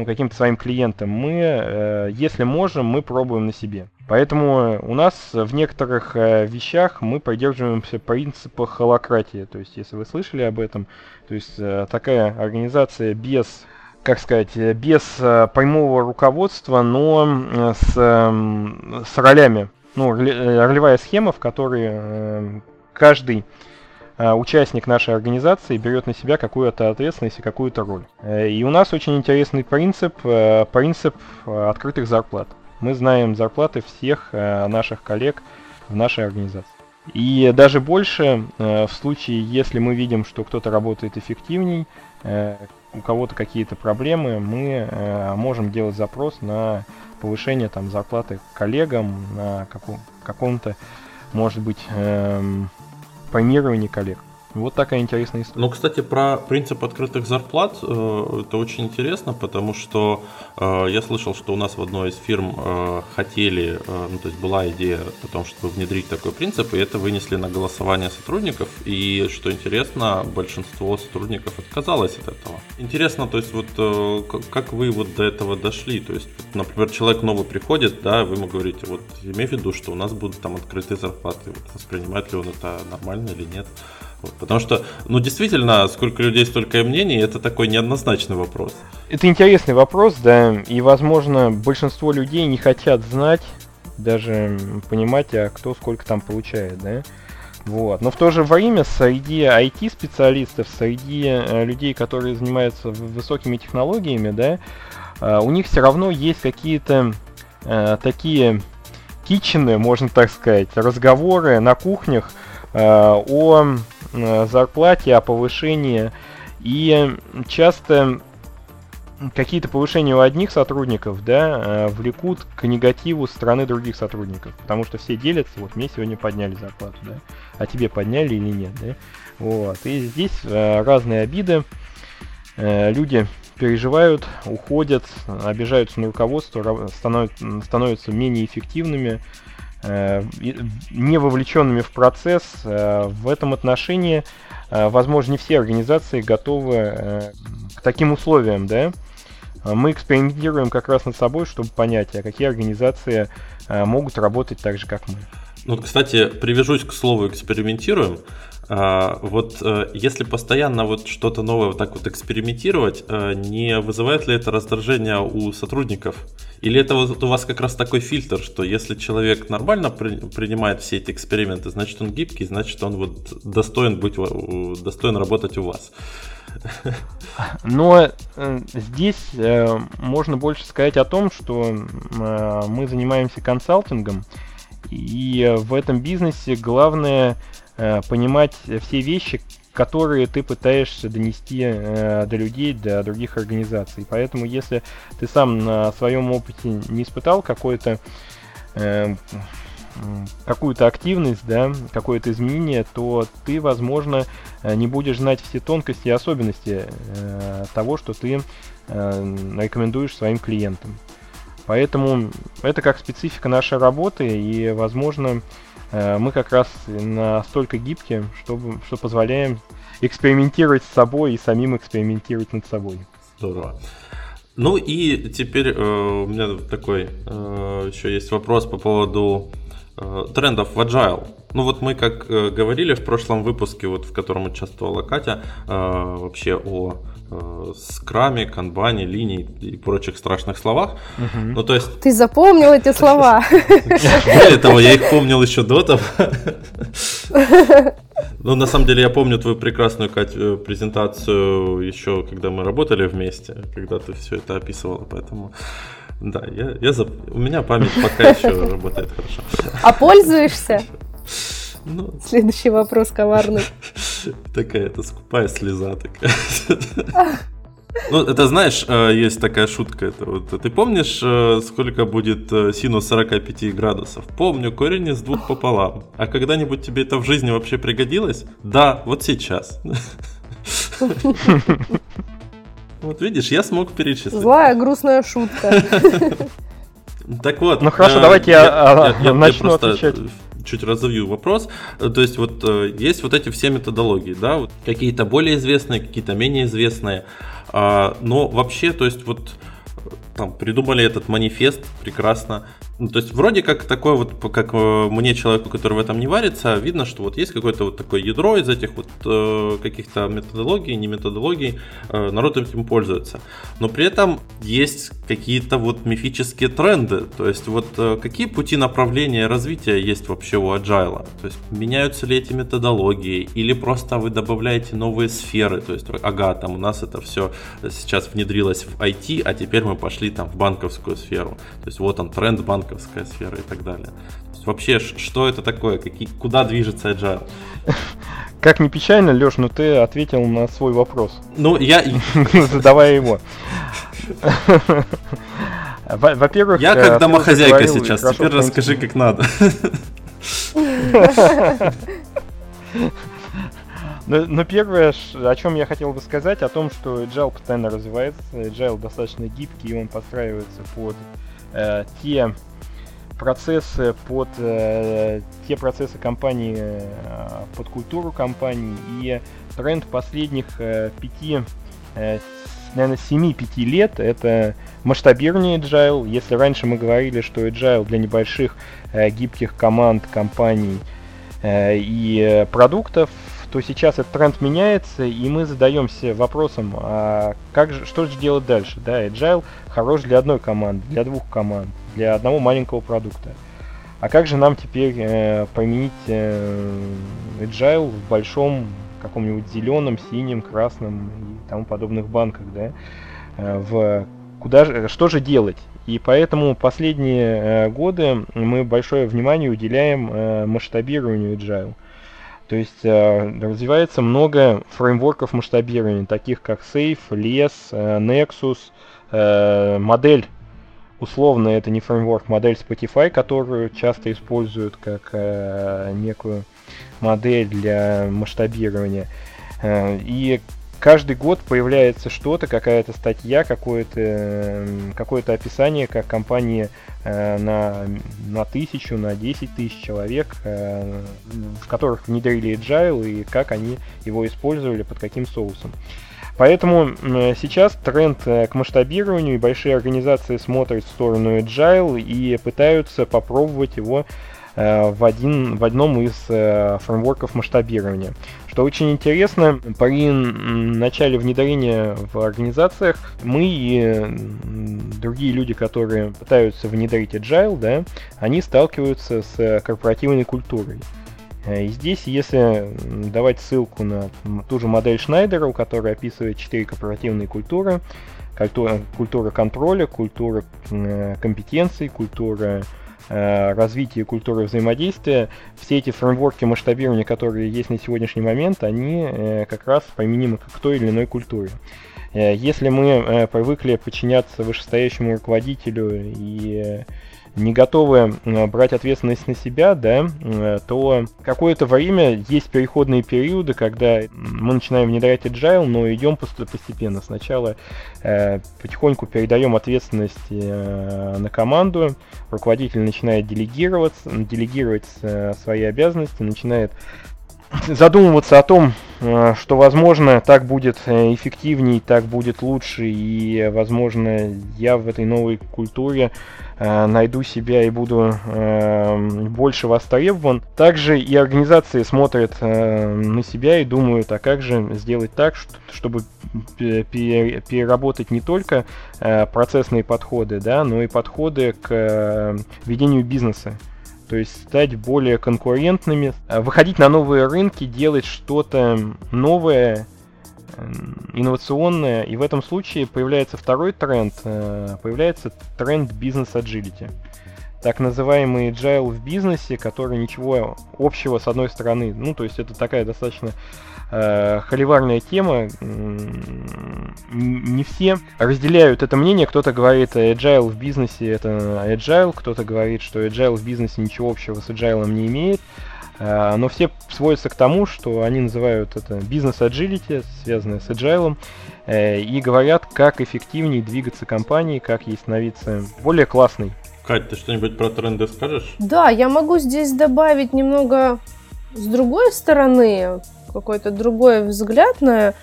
S3: ну, каким-то своим клиентам, мы, э, если можем, мы пробуем на себе. Поэтому у нас в некоторых э, вещах мы придерживаемся принципа холократии. То есть, если вы слышали об этом, то есть э, такая организация без как сказать, без прямого руководства, но с, с ролями. Ну, ролевая схема, в которой каждый Э, участник нашей организации берет на себя какую-то ответственность и какую-то роль. Э, и у нас очень интересный принцип, э, принцип открытых зарплат. Мы знаем зарплаты всех наших коллег в нашей организации. И даже больше, э, в случае, если мы видим, что кто-то работает эффективней, э, у кого-то какие-то проблемы, мы э, можем делать запрос на повышение там, зарплаты коллегам, на каком- каком-то, может быть, премировании коллег. Вот такая интересная история.
S1: Ну, кстати, про принцип открытых зарплат э, это очень интересно, потому что э, я слышал, что у нас в одной из фирм э, хотели, ну, то есть была идея о том, чтобы внедрить такой принцип, и это вынесли на голосование сотрудников, и, что интересно, большинство сотрудников отказалось от этого. Интересно, то есть вот как вы вот до этого дошли, то есть, например, человек новый приходит, да, вы ему говорите, вот имей в виду, что у нас будут там открытые зарплаты, вот, воспринимает ли он это нормально или нет. Вот, потому что, ну, действительно, сколько людей, столько и мнений, это такой неоднозначный вопрос.
S3: Это интересный вопрос, да, и, возможно, большинство людей не хотят знать, даже понимать, а кто сколько там получает, да. Вот. Но в то же время среди IT-специалистов, среди э, людей, которые занимаются высокими технологиями, да, э, у них все равно есть какие-то э, такие кичены, можно так сказать, разговоры на кухнях э, о зарплате, о повышении. И часто какие-то повышения у одних сотрудников, да, э, влекут к негативу стороны других сотрудников, потому что все делятся, вот мне сегодня подняли зарплату, да, а тебе подняли или нет, да, вот, и здесь э, разные обиды, люди переживают, уходят, обижаются на руководство, становятся, менее эффективными, Э, не вовлеченными в процесс. Э, в этом отношении, э, возможно, не все организации готовы к таким условиям, да. Мы экспериментируем как раз над собой, чтобы понять, а какие организации могут работать так же, как мы.
S1: Ну, кстати, привяжусь к слову экспериментируем. А, вот э, если постоянно вот что-то новое вот так вот экспериментировать, э, не вызывает ли это раздражение у сотрудников? Или это вот у вас как раз такой фильтр, что если человек нормально при, принимает все эти эксперименты, значит он гибкий, значит он вот достоин быть, достоин работать у вас?
S3: Но э, здесь можно больше сказать о том, что мы занимаемся консалтингом, и в этом бизнесе главное понимать все вещи, которые ты пытаешься донести э, до людей, до других организаций. Поэтому, если ты сам на своем опыте не испытал какой-то э, какую-то активность, да, какое-то изменение, то ты, возможно, э, не будешь знать все тонкости и особенности э, того, что ты э, рекомендуешь своим клиентам. Поэтому это как специфика нашей работы, и, возможно, Э, мы как раз настолько гибкие, чтобы, что позволяем экспериментировать с собой и самим экспериментировать над собой.
S1: Здорово. Ну и теперь э, у меня такой э, еще есть вопрос по поводу э, трендов в Agile. Ну вот мы как э, говорили в прошлом выпуске, вот в котором участвовала Катя, э, вообще о э, скраме, канбане, линии и прочих страшных словах.
S2: Угу. Ну то есть... Ты запомнил эти слова?
S1: Более того, я их помнил еще до того. Ну, на самом деле, я помню твою прекрасную, Кать, э, презентацию еще, когда мы работали вместе, когда ты все это описывала, поэтому... Да, я, я зап... у меня память пока еще работает хорошо.
S2: А пользуешься? Ну, Следующий вопрос коварный.
S1: Такая это скупая слеза такая. Ну, это знаешь, э, есть такая шутка. Это вот, ты помнишь, э, сколько будет э, синус 45 градусов? Помню, корень из двух пополам. А когда-нибудь тебе это в жизни вообще пригодилось? Да, вот сейчас. Вот видишь, я смог перечислить.
S2: Злая, грустная шутка.
S1: Так вот.
S3: Ну хорошо, давайте я, я, начну отвечать
S1: чуть разовью вопрос. То есть вот э, есть вот эти все методологии, да, вот какие-то более известные, какие-то менее известные. А, но вообще, то есть вот там придумали этот манифест прекрасно. Ну, то есть вроде как такое вот, как э, мне, человеку, который в этом не варится, видно, что вот есть какое-то вот такое ядро из этих вот э, каких-то методологий, не методологий, э, народ этим пользуется. Но при этом есть какие-то вот мифические тренды, то есть вот э, какие пути направления развития есть вообще у Agile? То есть меняются ли эти методологии или просто вы добавляете новые сферы, то есть ага, там у нас это все сейчас внедрилось в IT, а теперь мы пошли там в банковскую сферу. То есть вот он тренд банковская сфера и так далее. То есть вообще, что это такое? Какие, куда движется Agile?
S3: Как ни печально, Леш, но ты ответил на свой вопрос.
S1: Ну, я...
S3: Задавая его. Во-первых...
S1: Я как домохозяйка сейчас, теперь расскажи, как надо.
S3: Но, но первое, о чем я хотел бы сказать, о том, что Agile постоянно развивается, Agile достаточно гибкий, и он подстраивается под э, те процессы, под э, те процессы компании, э, под культуру компании, и тренд последних э, пяти, э, наверное, семи-пяти лет это масштабирование Agile. Если раньше мы говорили, что Agile для небольших э, гибких команд, компаний э, и продуктов, то сейчас этот тренд меняется, и мы задаемся вопросом, а как же, что же делать дальше? Да, Agile хорош для одной команды, для двух команд, для одного маленького продукта. А как же нам теперь э, применить э, Agile в большом каком-нибудь зеленом, синем, красном и тому подобных банках, да? Э, в куда же, что же делать? И поэтому последние э, годы мы большое внимание уделяем э, масштабированию Agile. То есть э, развивается много фреймворков масштабирования, таких как Safe, LES, э, Nexus, э, модель условно это не фреймворк, модель Spotify, которую часто используют как э, некую модель для масштабирования. Э, и каждый год появляется что-то, какая-то статья, какое-то какое описание, как компания э, на, на тысячу, на 10 тысяч человек, э, в которых внедрили agile и как они его использовали, под каким соусом. Поэтому сейчас тренд э, к масштабированию, и большие организации смотрят в сторону agile и пытаются попробовать его Э, в, один, в одном из э, фреймворков масштабирования. Что очень интересно, при начале внедрения в организациях мы и другие люди, которые пытаются внедрить agile, да, они сталкиваются с корпоративной культурой. Э, и здесь, если давать ссылку на ту же модель Шнайдера, у которой описывает четыре корпоративные культуры, культура, культура контроля, культура компетенций, культура Э, развития культуры взаимодействия, все эти фреймворки масштабирования, которые есть на сегодняшний момент, они э, как раз применимы к той или иной культуре. Э, если мы привыкли подчиняться вышестоящему руководителю и не готовы брать ответственность на себя, да, то какое-то время есть переходные периоды, когда мы начинаем внедрять agile, но идем постепенно. Сначала э, потихоньку передаем ответственность э, на команду, руководитель начинает делегировать, делегировать э, свои обязанности, начинает задумываться о том, э, что, возможно, так будет э, эффективней, так будет лучше, и, возможно, я в этой новой культуре э, найду себя и буду больше востребован. Также и организации смотрят на себя и думают, а как же сделать так, чтобы переработать не только процессные подходы, да, но и подходы к ведению бизнеса то есть стать более конкурентными, э, выходить на новые рынки, делать что-то новое, инновационное. И в этом случае появляется второй тренд, э, появляется тренд бизнес-аджилити. Так называемый agile в бизнесе, который ничего общего с одной стороны, ну то есть это такая достаточно э, холиварная тема. Не все разделяют это мнение. Кто-то говорит, agile в бизнесе это agile, кто-то говорит, что agile в бизнесе ничего общего с agile не имеет. Э, но все сводятся к тому, что они называют это бизнес-agility, связанное с agile, э, и говорят, как эффективнее двигаться компанией, как ей становиться более классной.
S1: Кать, ты что-нибудь про тренды скажешь?
S2: Да, я могу здесь добавить немного с другой стороны, какой-то другой взгляд на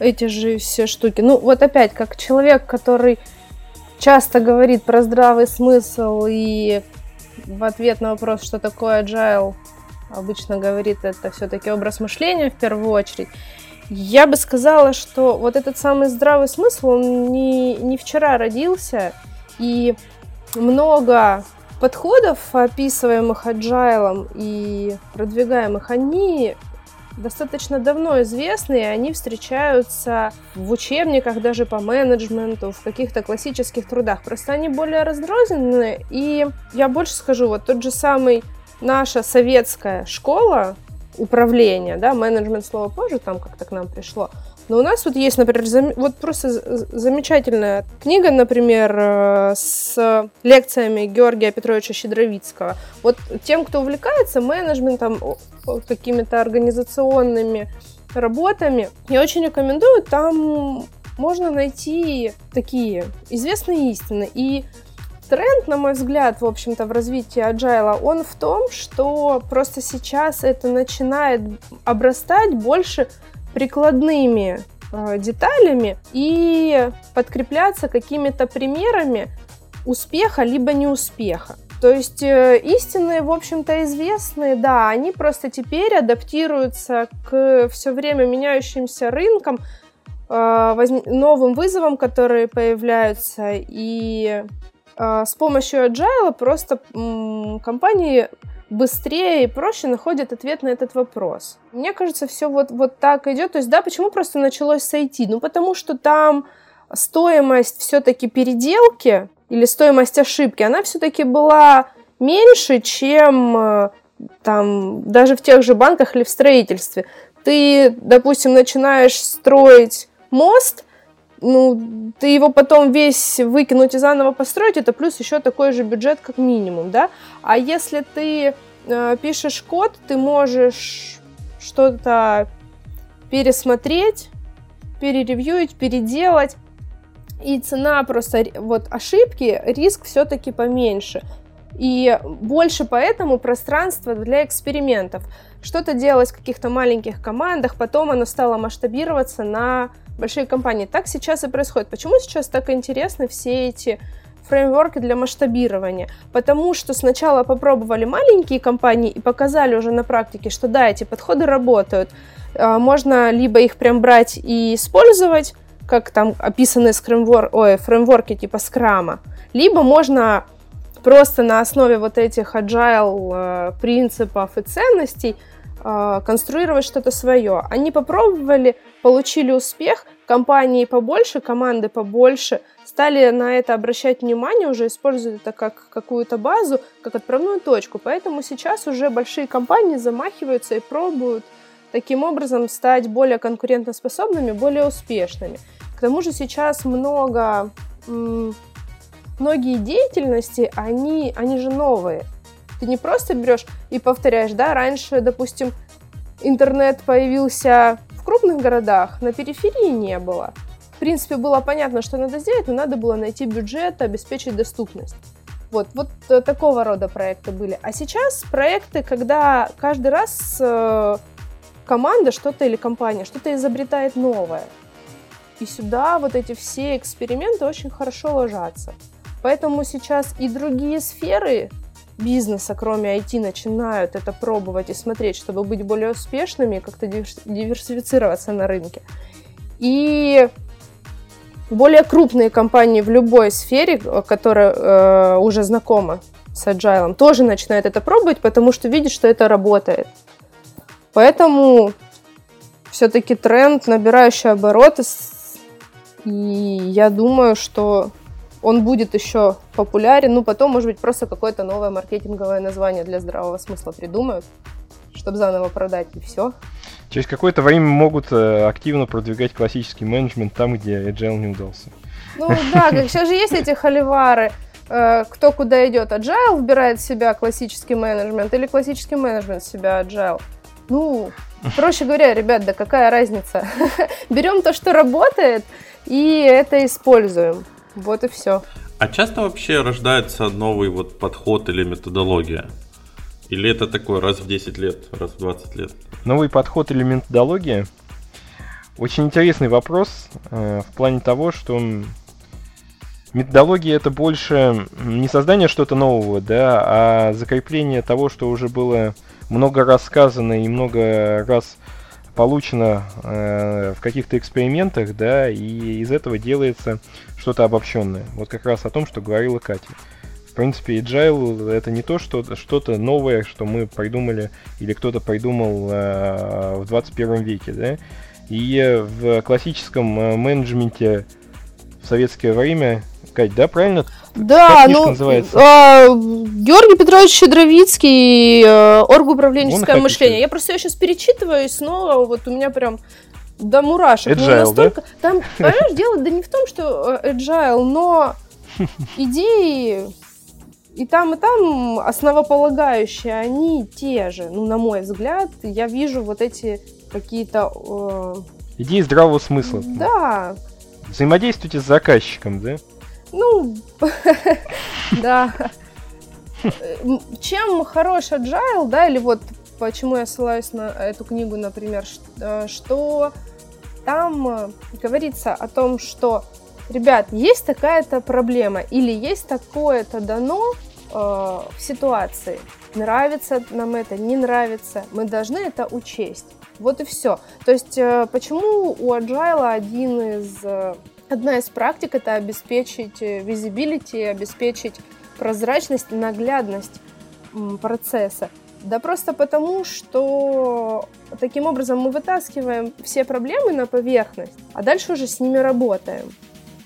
S2: эти же все штуки. Ну, вот опять, как человек, который часто говорит про здравый смысл и в ответ на вопрос, что такое agile, обычно говорит это все-таки образ мышления в первую очередь. Я бы сказала, что вот этот самый здравый смысл, он не, не вчера родился, и много подходов, описываемых agile и продвигаемых, они достаточно давно известны, и они встречаются в учебниках даже по менеджменту, в каких-то классических трудах. Просто они более разрозненные, и я больше скажу, вот тот же самый наша советская школа управления, да, менеджмент слово позже там как-то к нам пришло, но у нас вот есть, например, зам... вот просто замечательная книга, например, э, с лекциями Георгия Петровича Щедровицкого. Вот тем, кто увлекается менеджментом, какими-то организационными работами, я очень рекомендую, там можно найти такие известные истины. И тренд, на мой взгляд, в общем-то, в развитии agile, он в том, что просто сейчас это начинает обрастать больше прикладными э, деталями и подкрепляться какими-то примерами успеха либо неуспеха. То есть э, истины, в общем-то, известные, да, они просто теперь адаптируются к все время меняющимся рынкам, э, новым вызовам, которые появляются, и с помощью Agile просто компании быстрее и проще находят ответ на этот вопрос. Мне кажется, все вот, вот так идет. То есть, да, почему просто началось с IT? Ну, потому что там стоимость все-таки переделки или стоимость ошибки, она все-таки была меньше, чем э, там даже в тех же банках или в строительстве. Ты, допустим, начинаешь строить мост, ну, ты его потом весь выкинуть и заново построить, это плюс еще такой же бюджет как минимум, да. А если ты э, пишешь код, ты можешь что-то пересмотреть, переревьюить, переделать, и цена просто вот ошибки, риск все-таки поменьше. И больше поэтому пространства для экспериментов. Что-то делать в каких-то маленьких командах, потом оно стало масштабироваться на большие компании. Так сейчас и происходит. Почему сейчас так интересны все эти фреймворки для масштабирования? Потому что сначала попробовали маленькие компании и показали уже на практике, что да, эти подходы работают. А, можно либо их прям брать и использовать, как там описаны скримвор, ой, фреймворки типа скрама, либо можно просто на основе вот этих agile э, принципов и ценностей э, конструировать что-то свое. Они попробовали, получили успех, компании побольше, команды побольше, стали на это обращать внимание, уже используют это как какую-то базу, как отправную точку. Поэтому сейчас уже большие компании замахиваются и пробуют таким образом стать более конкурентоспособными, более успешными. К тому же сейчас много, многие деятельности, они, они же новые. Ты не просто берешь и повторяешь, да, раньше, допустим, интернет появился в крупных городах, на периферии не было. В принципе, было понятно, что надо сделать, но надо было найти бюджет, обеспечить доступность. Вот, вот э, такого рода проекты были. А сейчас проекты, когда каждый раз э, команда что-то или компания что-то изобретает новое. И сюда вот эти все эксперименты очень хорошо ложатся. Поэтому сейчас и другие сферы бизнеса, кроме IT, начинают это пробовать и смотреть, чтобы быть более успешными как-то диверсифицироваться на рынке. И более крупные компании в любой сфере, которая э, уже знакома с Agile, тоже начинают это пробовать, потому что видят, что это работает. Поэтому все-таки тренд, набирающий обороты, и я думаю, что он будет еще популярен. Ну, потом, может быть, просто какое-то новое маркетинговое название для здравого смысла придумают, чтобы заново продать, и все.
S3: Через какое-то время могут э, активно продвигать классический менеджмент там, где agile не удался.
S2: Ну да, сейчас же есть эти холивары, э, кто куда идет. Agile выбирает в себя классический менеджмент или классический менеджмент в себя agile. Ну, проще говоря, ребят, да какая разница? Берем то, что работает, и это используем. Вот и все.
S1: А часто вообще рождается новый вот подход или методология? Или это такой раз в 10 лет, раз в 20 лет?
S3: Новый подход или методология? Очень интересный вопрос э, в плане того, что методология это больше не создание что-то нового, да, а закрепление того, что уже было много раз сказано и много раз получено э, в каких-то экспериментах, да, и из этого делается что-то обобщенное. Вот как раз о том, что говорила Катя. В принципе, agile это не то, что что-то новое, что мы придумали или кто-то придумал э, в 21 веке, да. И в классическом э, менеджменте в советское время, Кать, да, правильно?
S2: Да, ну, называется? Э, Георгий Петрович Щедровицкий, э, оргуправленческое мышление. Я просто ее сейчас перечитываю и снова вот у меня прям до мурашек.
S3: Agile, ну, настолько... да?
S2: Там, понимаешь, дело да не в том, что э, agile, но идеи и там, и там основополагающие, они те же. Ну, на мой взгляд, я вижу вот эти какие-то... Э...
S3: Идеи здравого смысла.
S2: Да.
S3: Взаимодействуйте с заказчиком, да?
S2: Ну, да. Чем хорош agile, да, или вот почему я ссылаюсь на эту книгу, например, э, что там э, говорится о том, что ребят, есть такая-то проблема или есть такое-то дано э, в ситуации. Нравится нам это, не нравится, мы должны это учесть. Вот и все. То есть, почему у Agile один из, одна из практик это обеспечить visibility, э, обеспечить прозрачность, наглядность процесса. Да просто потому, что таким образом мы вытаскиваем все проблемы на поверхность, а дальше уже с ними работаем.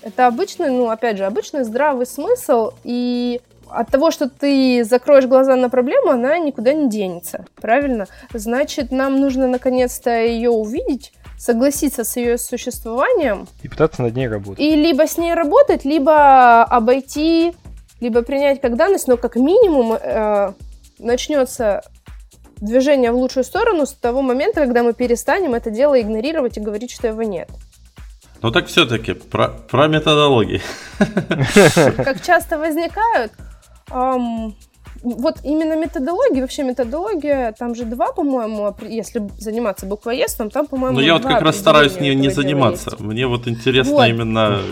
S2: Это обычный, ну, опять же, обычный здравый смысл, и от того, что ты закроешь глаза на проблему, она никуда не денется, правильно? Значит, нам нужно наконец-то ее увидеть, согласиться с ее существованием.
S3: И пытаться над ней работать.
S2: И либо с ней работать, либо обойти, либо принять как данность, но как минимум э, начнется движение в лучшую сторону с того момента, когда мы перестанем это дело игнорировать и говорить, что его нет.
S1: Ну так все-таки про, про методологии.
S2: Как часто возникают, вот именно методология, вообще методология, там же два, по-моему, если заниматься буквоедством, там, по-моему,
S1: Ну, я вот как раз стараюсь не, не заниматься. Есть. Мне вот интересно вот. именно...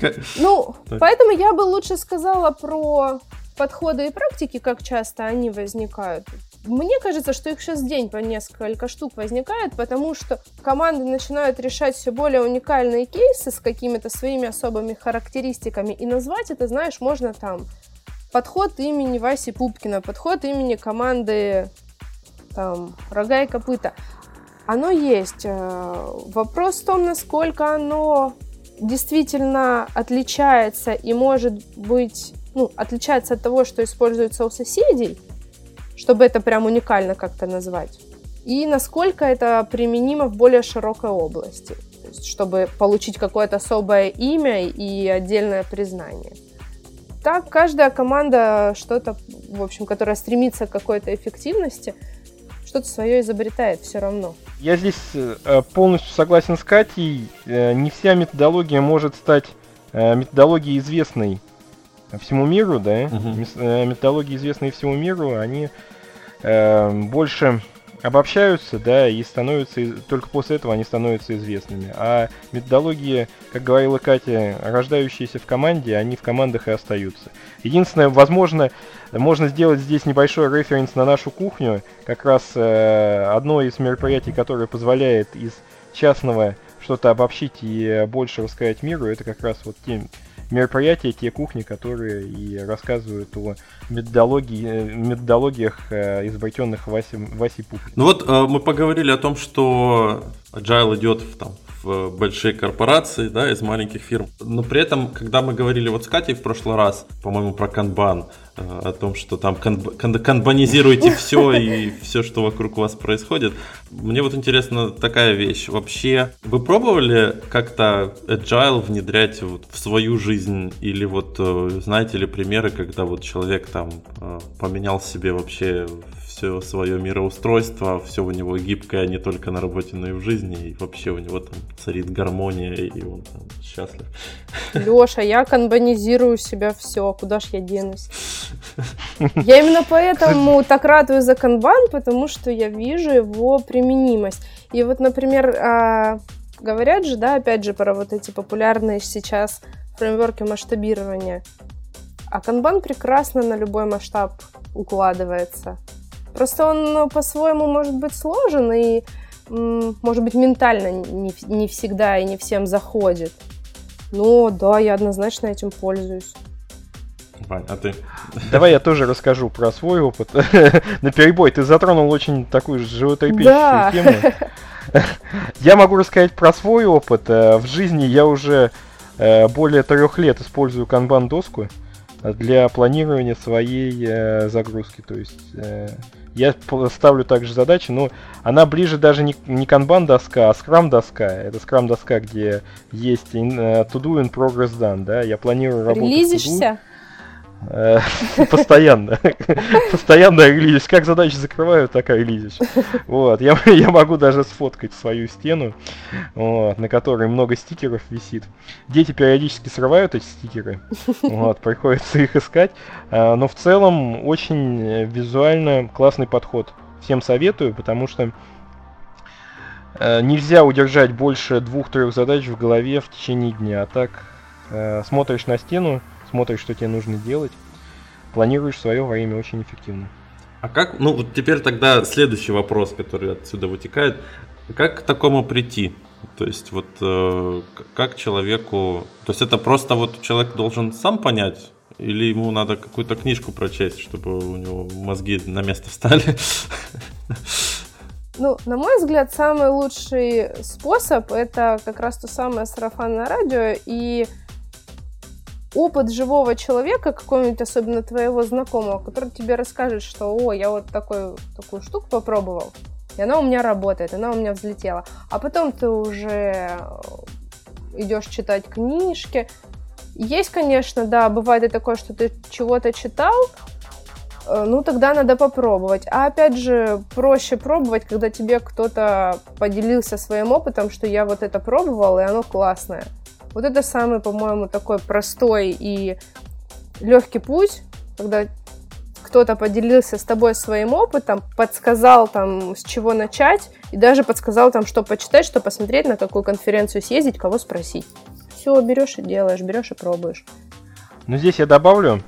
S2: Ну, поэтому я бы лучше сказала про подходы и практики, как часто они возникают. Мне кажется, что их сейчас день по несколько штук возникает, потому что команды начинают решать все более уникальные кейсы с какими-то своими особыми характеристиками. И назвать это, знаешь, можно там подход имени Васи Пупкина, подход имени команды там, рога и копыта. Оно есть. Э, вопрос в том, насколько оно действительно отличается и может быть, ну, отличается от того, что используется у соседей, чтобы это прям уникально как-то назвать, и насколько это применимо в более широкой области, чтобы получить какое-то особое имя и отдельное признание так каждая команда что-то, в общем, которая стремится к какой-то эффективности, что-то свое изобретает все равно.
S3: Я здесь э, полностью согласен с Катей. Э, не вся методология может стать э, методологией известной всему миру, да? Угу. Методологии, известные всему миру, они больше обобщаются, да, и становятся, только после этого они становятся известными. А методологии, как говорила Катя, рождающиеся в команде, они в командах и остаются. Единственное, возможно, можно сделать здесь небольшой референс на нашу кухню. Как раз э, одно из мероприятий, которое позволяет из частного что-то обобщить и больше рассказать миру, это как раз вот те мероприятия, те кухни, которые и рассказывают о методологии, э, методологиях, э, изобретенных Васей, Васей Пупкиным.
S1: Ну вот э, мы поговорили о том, что Agile идет в, там, в большие корпорации, да, из маленьких фирм. Но при этом, когда мы говорили вот с Катей в прошлый раз, по-моему, про канбан, о том, что там канб, кан, канбанизируете все и все, что вокруг вас происходит. Мне вот интересна такая вещь. Вообще, вы пробовали как-то agile внедрять вот в свою жизнь? Или вот знаете ли примеры, когда вот человек там поменял себе вообще все свое мироустройство, все у него гибкое не только на работе, но и в жизни, и вообще у него там царит гармония, и он там счастлив.
S2: Леша, я канбанизирую себя все, куда ж я денусь? Я именно поэтому так радуюсь за канбан, потому что я вижу его применимость. И вот, например, а, говорят же, да, опять же, про вот эти популярные сейчас фреймворки масштабирования. А канбан прекрасно на любой масштаб укладывается. Просто он ну, по-своему может быть сложен и, может быть, ментально не, не всегда и не всем заходит. Но да, я однозначно этим пользуюсь.
S1: Вань, а ты?
S3: Давай я тоже расскажу про свой опыт. На перебой ты затронул очень такую животрепещущую да. тему. Я могу рассказать про свой опыт. Э, в жизни я уже э, более трех лет использую канбан-доску для планирования своей э, загрузки. То есть я ставлю также задачи, но она ближе даже не, не канбан-доска, а скрам-доска. Это скрам-доска, где есть to do in progress done, да. Я планирую работу.
S2: Релизишься?
S3: Э, постоянно. Постоянно релизишь. Как задачи закрываю, так и релизишь. Вот. Я, я могу даже сфоткать свою стену, вот, на которой много стикеров висит. Дети периодически срывают эти стикеры. Вот, приходится их искать. А, но в целом очень визуально классный подход. Всем советую, потому что э, нельзя удержать больше двух-трех задач в голове в течение дня. А так э, смотришь на стену, смотришь, что тебе нужно делать, планируешь свое время очень эффективно.
S1: А как, ну вот теперь тогда следующий вопрос, который отсюда вытекает, как к такому прийти? То есть вот э, как человеку, то есть это просто вот человек должен сам понять, или ему надо какую-то книжку прочесть, чтобы у него мозги на место встали?
S2: Ну, на мой взгляд, самый лучший способ это как раз то самое сарафанное радио и опыт живого человека, какого-нибудь особенно твоего знакомого, который тебе расскажет, что «О, я вот такой, такую штуку попробовал, и она у меня работает, она у меня взлетела». А потом ты уже идешь читать книжки. Есть, конечно, да, бывает и такое, что ты чего-то читал, э, ну тогда надо попробовать. А опять же, проще пробовать, когда тебе кто-то поделился своим опытом, что я вот это пробовал, и оно классное. Вот это самый, по-моему, такой простой и легкий путь, когда кто-то поделился с тобой своим опытом, подсказал там, с чего начать, и даже подсказал там, что почитать, что посмотреть, на какую конференцию съездить, кого спросить. Все, берешь и делаешь, берешь и пробуешь.
S3: Ну, здесь я добавлю,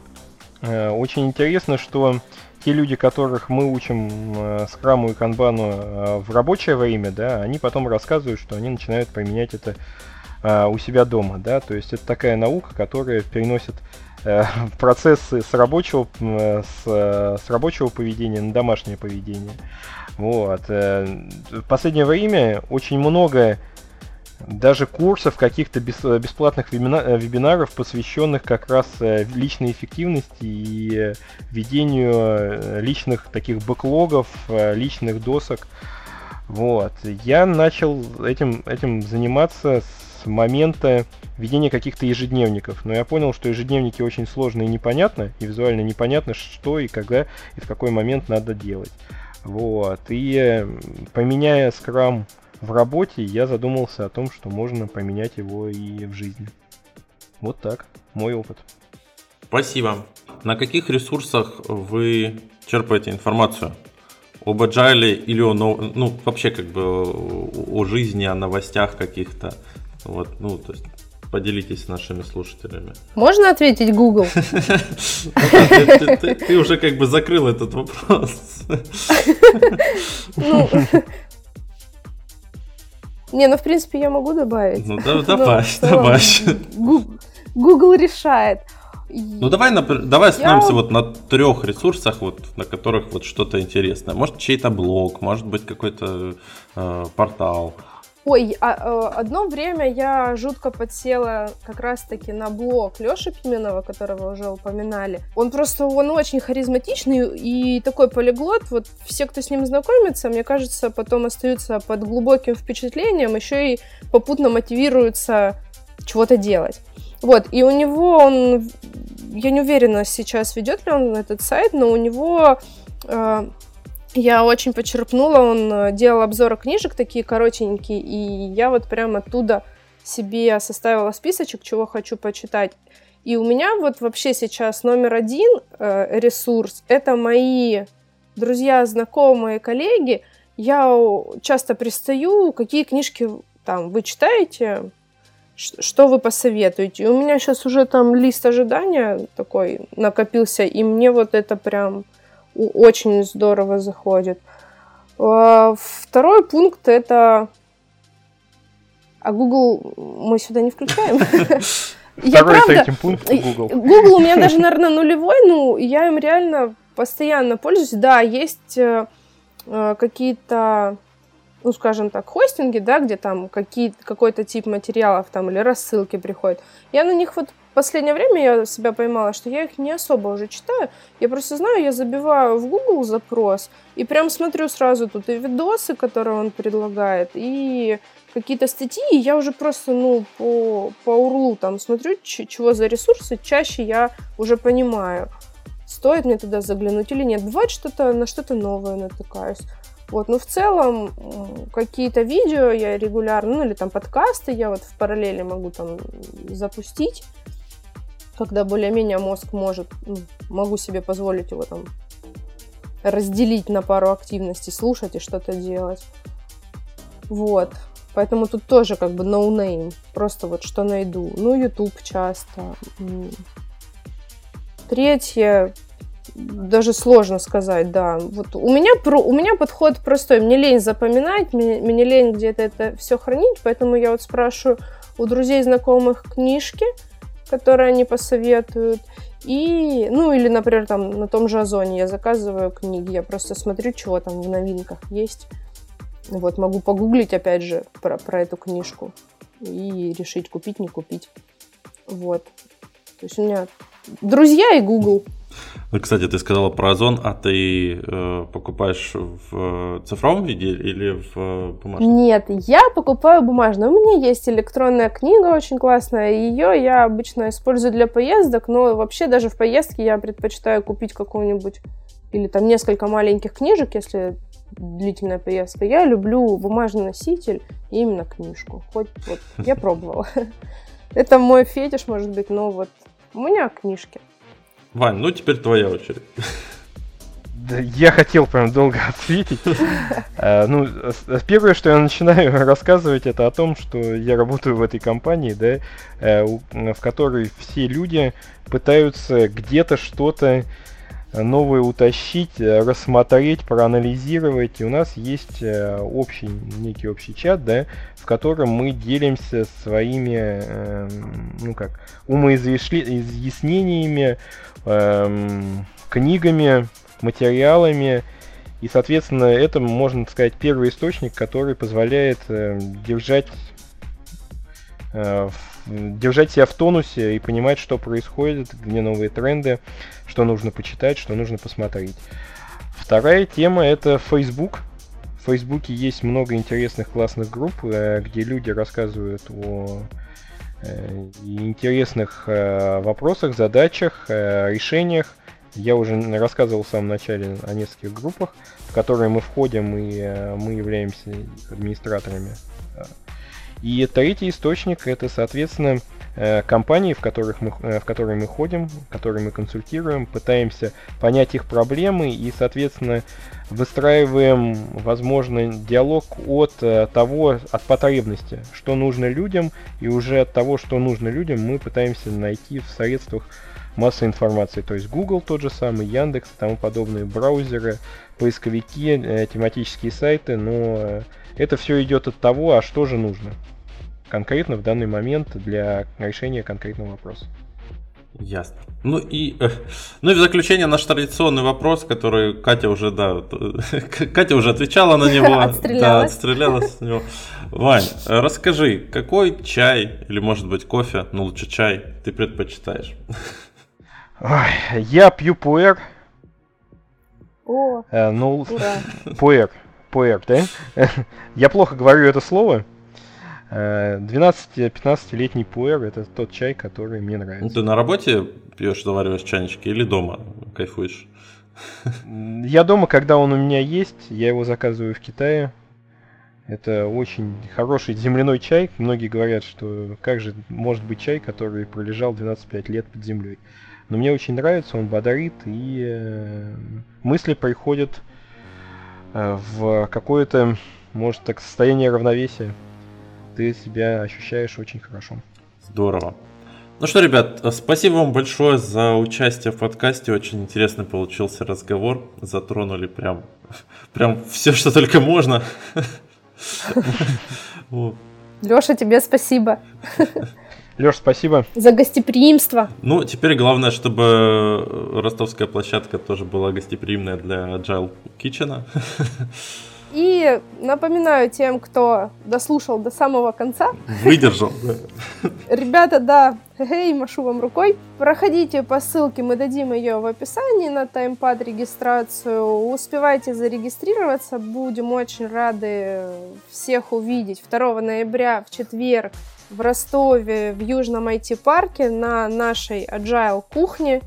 S3: э, очень интересно, что те люди, которых мы учим э, скраму и канбану э, в рабочее время, да, они потом рассказывают, что они начинают применять это а, у себя дома, да, то есть это такая наука, которая переносит э, процессы с рабочего, с, с рабочего поведения на домашнее поведение. Вот. Э, в последнее время очень много даже курсов, каких-то бесплатных вебинаров, посвященных как раз э, личной эффективности и ведению личных таких бэклогов, личных досок. Вот. Я начал этим, этим заниматься с момента ведения каких-то ежедневников. Но я понял, что ежедневники очень сложно и непонятно, и визуально непонятно, что и когда, и в какой момент надо делать. Вот. И поменяя скрам в работе, я задумался о том, что можно поменять его и в жизни. Вот так, мой опыт.
S1: Спасибо. На каких ресурсах вы черпаете информацию? Об agile или о, ну, вообще как бы о жизни, о новостях каких-то? Вот, ну, то есть поделитесь с нашими слушателями.
S2: Можно ответить Google?
S1: Ты уже как бы закрыл этот вопрос. Ну,
S2: не, ну в принципе я могу добавить.
S1: Ну добавь, добавь.
S2: Google решает.
S1: Ну давай, давай остановимся вот на трех ресурсах, вот на которых вот что-то интересное. Может чей-то блог, может быть какой-то э, портал.
S2: Ой, а, а, одно время я жутко подсела как раз-таки на блог Лёши Пименова, которого уже упоминали. Он просто, он очень харизматичный и такой полиглот. Вот все, кто с ним знакомится, мне кажется, потом остаются под глубоким впечатлением, еще и попутно мотивируются чего-то делать. Вот, и у него он, я не уверена сейчас, ведет ли он этот сайт, но у него э, я очень почерпнула, он э, делал обзоры книжек такие коротенькие, и я вот прям оттуда себе составила списочек, чего хочу почитать. И у меня вот вообще сейчас номер один э, ресурс — это мои друзья, знакомые, коллеги. Я часто пристаю, какие книжки там вы читаете, что вы посоветуете. И у меня сейчас уже там лист ожидания такой накопился, и мне вот это прям очень здорово заходит. А, второй пункт это... А Google мы сюда не включаем? я правда... Google. Google у меня даже, наверное, нулевой, ну, я им реально постоянно пользуюсь. Да, есть э, э, какие-то ну, скажем так, хостинги, да, где там какие, какой-то тип материалов там или рассылки приходят. Я на них вот в последнее время я себя поймала, что я их не особо уже читаю. Я просто знаю, я забиваю в Google запрос и прям смотрю сразу тут и видосы, которые он предлагает, и какие-то статьи, и я уже просто, ну, по, по урлу там смотрю, чего за ресурсы, чаще я уже понимаю, стоит мне туда заглянуть или нет. Бывает что-то, на что-то новое натыкаюсь. Вот, но в целом какие-то видео я регулярно, ну или там подкасты я вот в параллели могу там запустить, когда более-менее мозг может, ну, могу себе позволить его там разделить на пару активностей, слушать и что-то делать. Вот. Поэтому тут тоже как бы no name. Просто вот что найду. Ну, YouTube часто. Третье, даже сложно сказать, да. Вот у меня, про, у меня подход простой. Мне лень запоминать, мне, мне лень где-то это все хранить, поэтому я вот спрашиваю у друзей, знакомых книжки, которые они посоветуют. И, ну, или, например, там на том же Озоне я заказываю книги, я просто смотрю, чего там в новинках есть. Вот, могу погуглить, опять же, про, про эту книжку и решить, купить, не купить. Вот. То есть у меня друзья и Google.
S1: Ну, кстати, ты сказала про Озон, а ты э, покупаешь в цифровом виде или в бумажном?
S2: Нет, я покупаю бумажную. У меня есть электронная книга очень классная. Ее я обычно использую для поездок, но вообще даже в поездке я предпочитаю купить какую-нибудь или там несколько маленьких книжек, если длительная поездка. Я люблю бумажный носитель и именно книжку. Хоть вот я пробовала. Это мой фетиш, может быть, но вот у меня книжки.
S1: Вань, ну теперь твоя очередь.
S3: Я хотел прям долго ответить. Э, ну, первое, что я начинаю рассказывать, это о том, что я работаю в этой компании, да, э, в которой все люди пытаются где-то что-то новое утащить, рассмотреть, проанализировать. И у нас есть э, общий, некий общий чат, да, в котором мы делимся своими, эм, ну как, умоизъяснениями, эм, книгами, материалами. И, соответственно, это, можно сказать, первый источник, который позволяет э, держать, э, держать себя в тонусе и понимать, что происходит, где новые тренды, что нужно почитать, что нужно посмотреть. Вторая тема это Facebook. В Фейсбуке есть много интересных классных групп, э, где люди рассказывают о э, интересных э, вопросах, задачах, решениях. Я уже рассказывал в самом начале о нескольких группах, в которые мы входим и мы являемся администраторами. И третий источник это, соответственно, Э, компаний, в, которых мы, э, в которые мы ходим, которые мы консультируем, пытаемся понять их проблемы и, соответственно, выстраиваем, возможно, диалог от э, того, от потребности, что нужно людям, и уже от того, что нужно людям, мы пытаемся найти в средствах массовой информации. То есть Google тот же самый, Яндекс и тому подобные браузеры, поисковики, тематические сайты, но это все идет от того, а что же нужно конкретно в данный момент для решения конкретного вопроса.
S1: Ясно. Ну и, э, ну и в заключение наш традиционный вопрос, который Катя уже, да, Катя уже отвечала на него.
S2: Отстрелялась. Да,
S1: отстрелялась на него. Вань, расскажи, какой чай или может быть кофе, ну лучше чай, ты предпочитаешь?
S3: Ой, я пью пуэр.
S2: О,
S3: э, ну, пуэр, пуэр, да? я плохо говорю это слово. 12-15-летний пуэр это тот чай, который мне нравится. Ну,
S1: ты на работе пьешь, завариваешь чайнички или дома кайфуешь?
S3: Я дома, когда он у меня есть, я его заказываю в Китае. Это очень хороший земляной чай. Многие говорят, что как же может быть чай, который пролежал 12-5 лет под землей. Но мне очень нравится, он бодрит, и э, мысли приходят э, в какое-то, может так, состояние равновесия ты себя ощущаешь очень хорошо.
S1: Здорово. Ну что, ребят, спасибо вам большое за участие в подкасте. Очень интересный получился разговор. Затронули прям, прям все, что только можно.
S2: Леша, тебе спасибо.
S3: Леш, спасибо.
S2: За гостеприимство.
S1: Ну, теперь главное, чтобы ростовская площадка тоже была гостеприимная для Agile Kitchen.
S2: И напоминаю тем, кто дослушал до самого конца.
S1: Выдержал.
S2: Ребята, да, эй, машу вам рукой. Проходите по ссылке, мы дадим ее в описании на таймпад регистрацию. Успевайте зарегистрироваться, будем очень рады всех увидеть 2 ноября в четверг в Ростове в Южном IT-парке на нашей Agile кухне.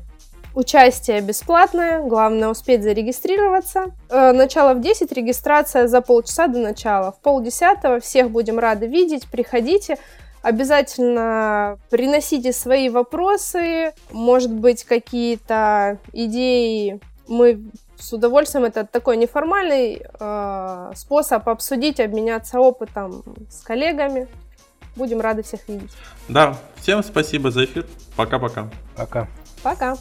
S2: Участие бесплатное, главное успеть зарегистрироваться. Э, начало в 10, регистрация за полчаса до начала. В полдесятого всех будем рады видеть, приходите. Обязательно приносите свои вопросы, может быть, какие-то идеи. Мы с удовольствием, это такой неформальный э, способ обсудить, обменяться опытом с коллегами. Будем рады всех видеть.
S1: Да, всем спасибо за эфир. Пока-пока.
S3: Пока.
S2: Пока.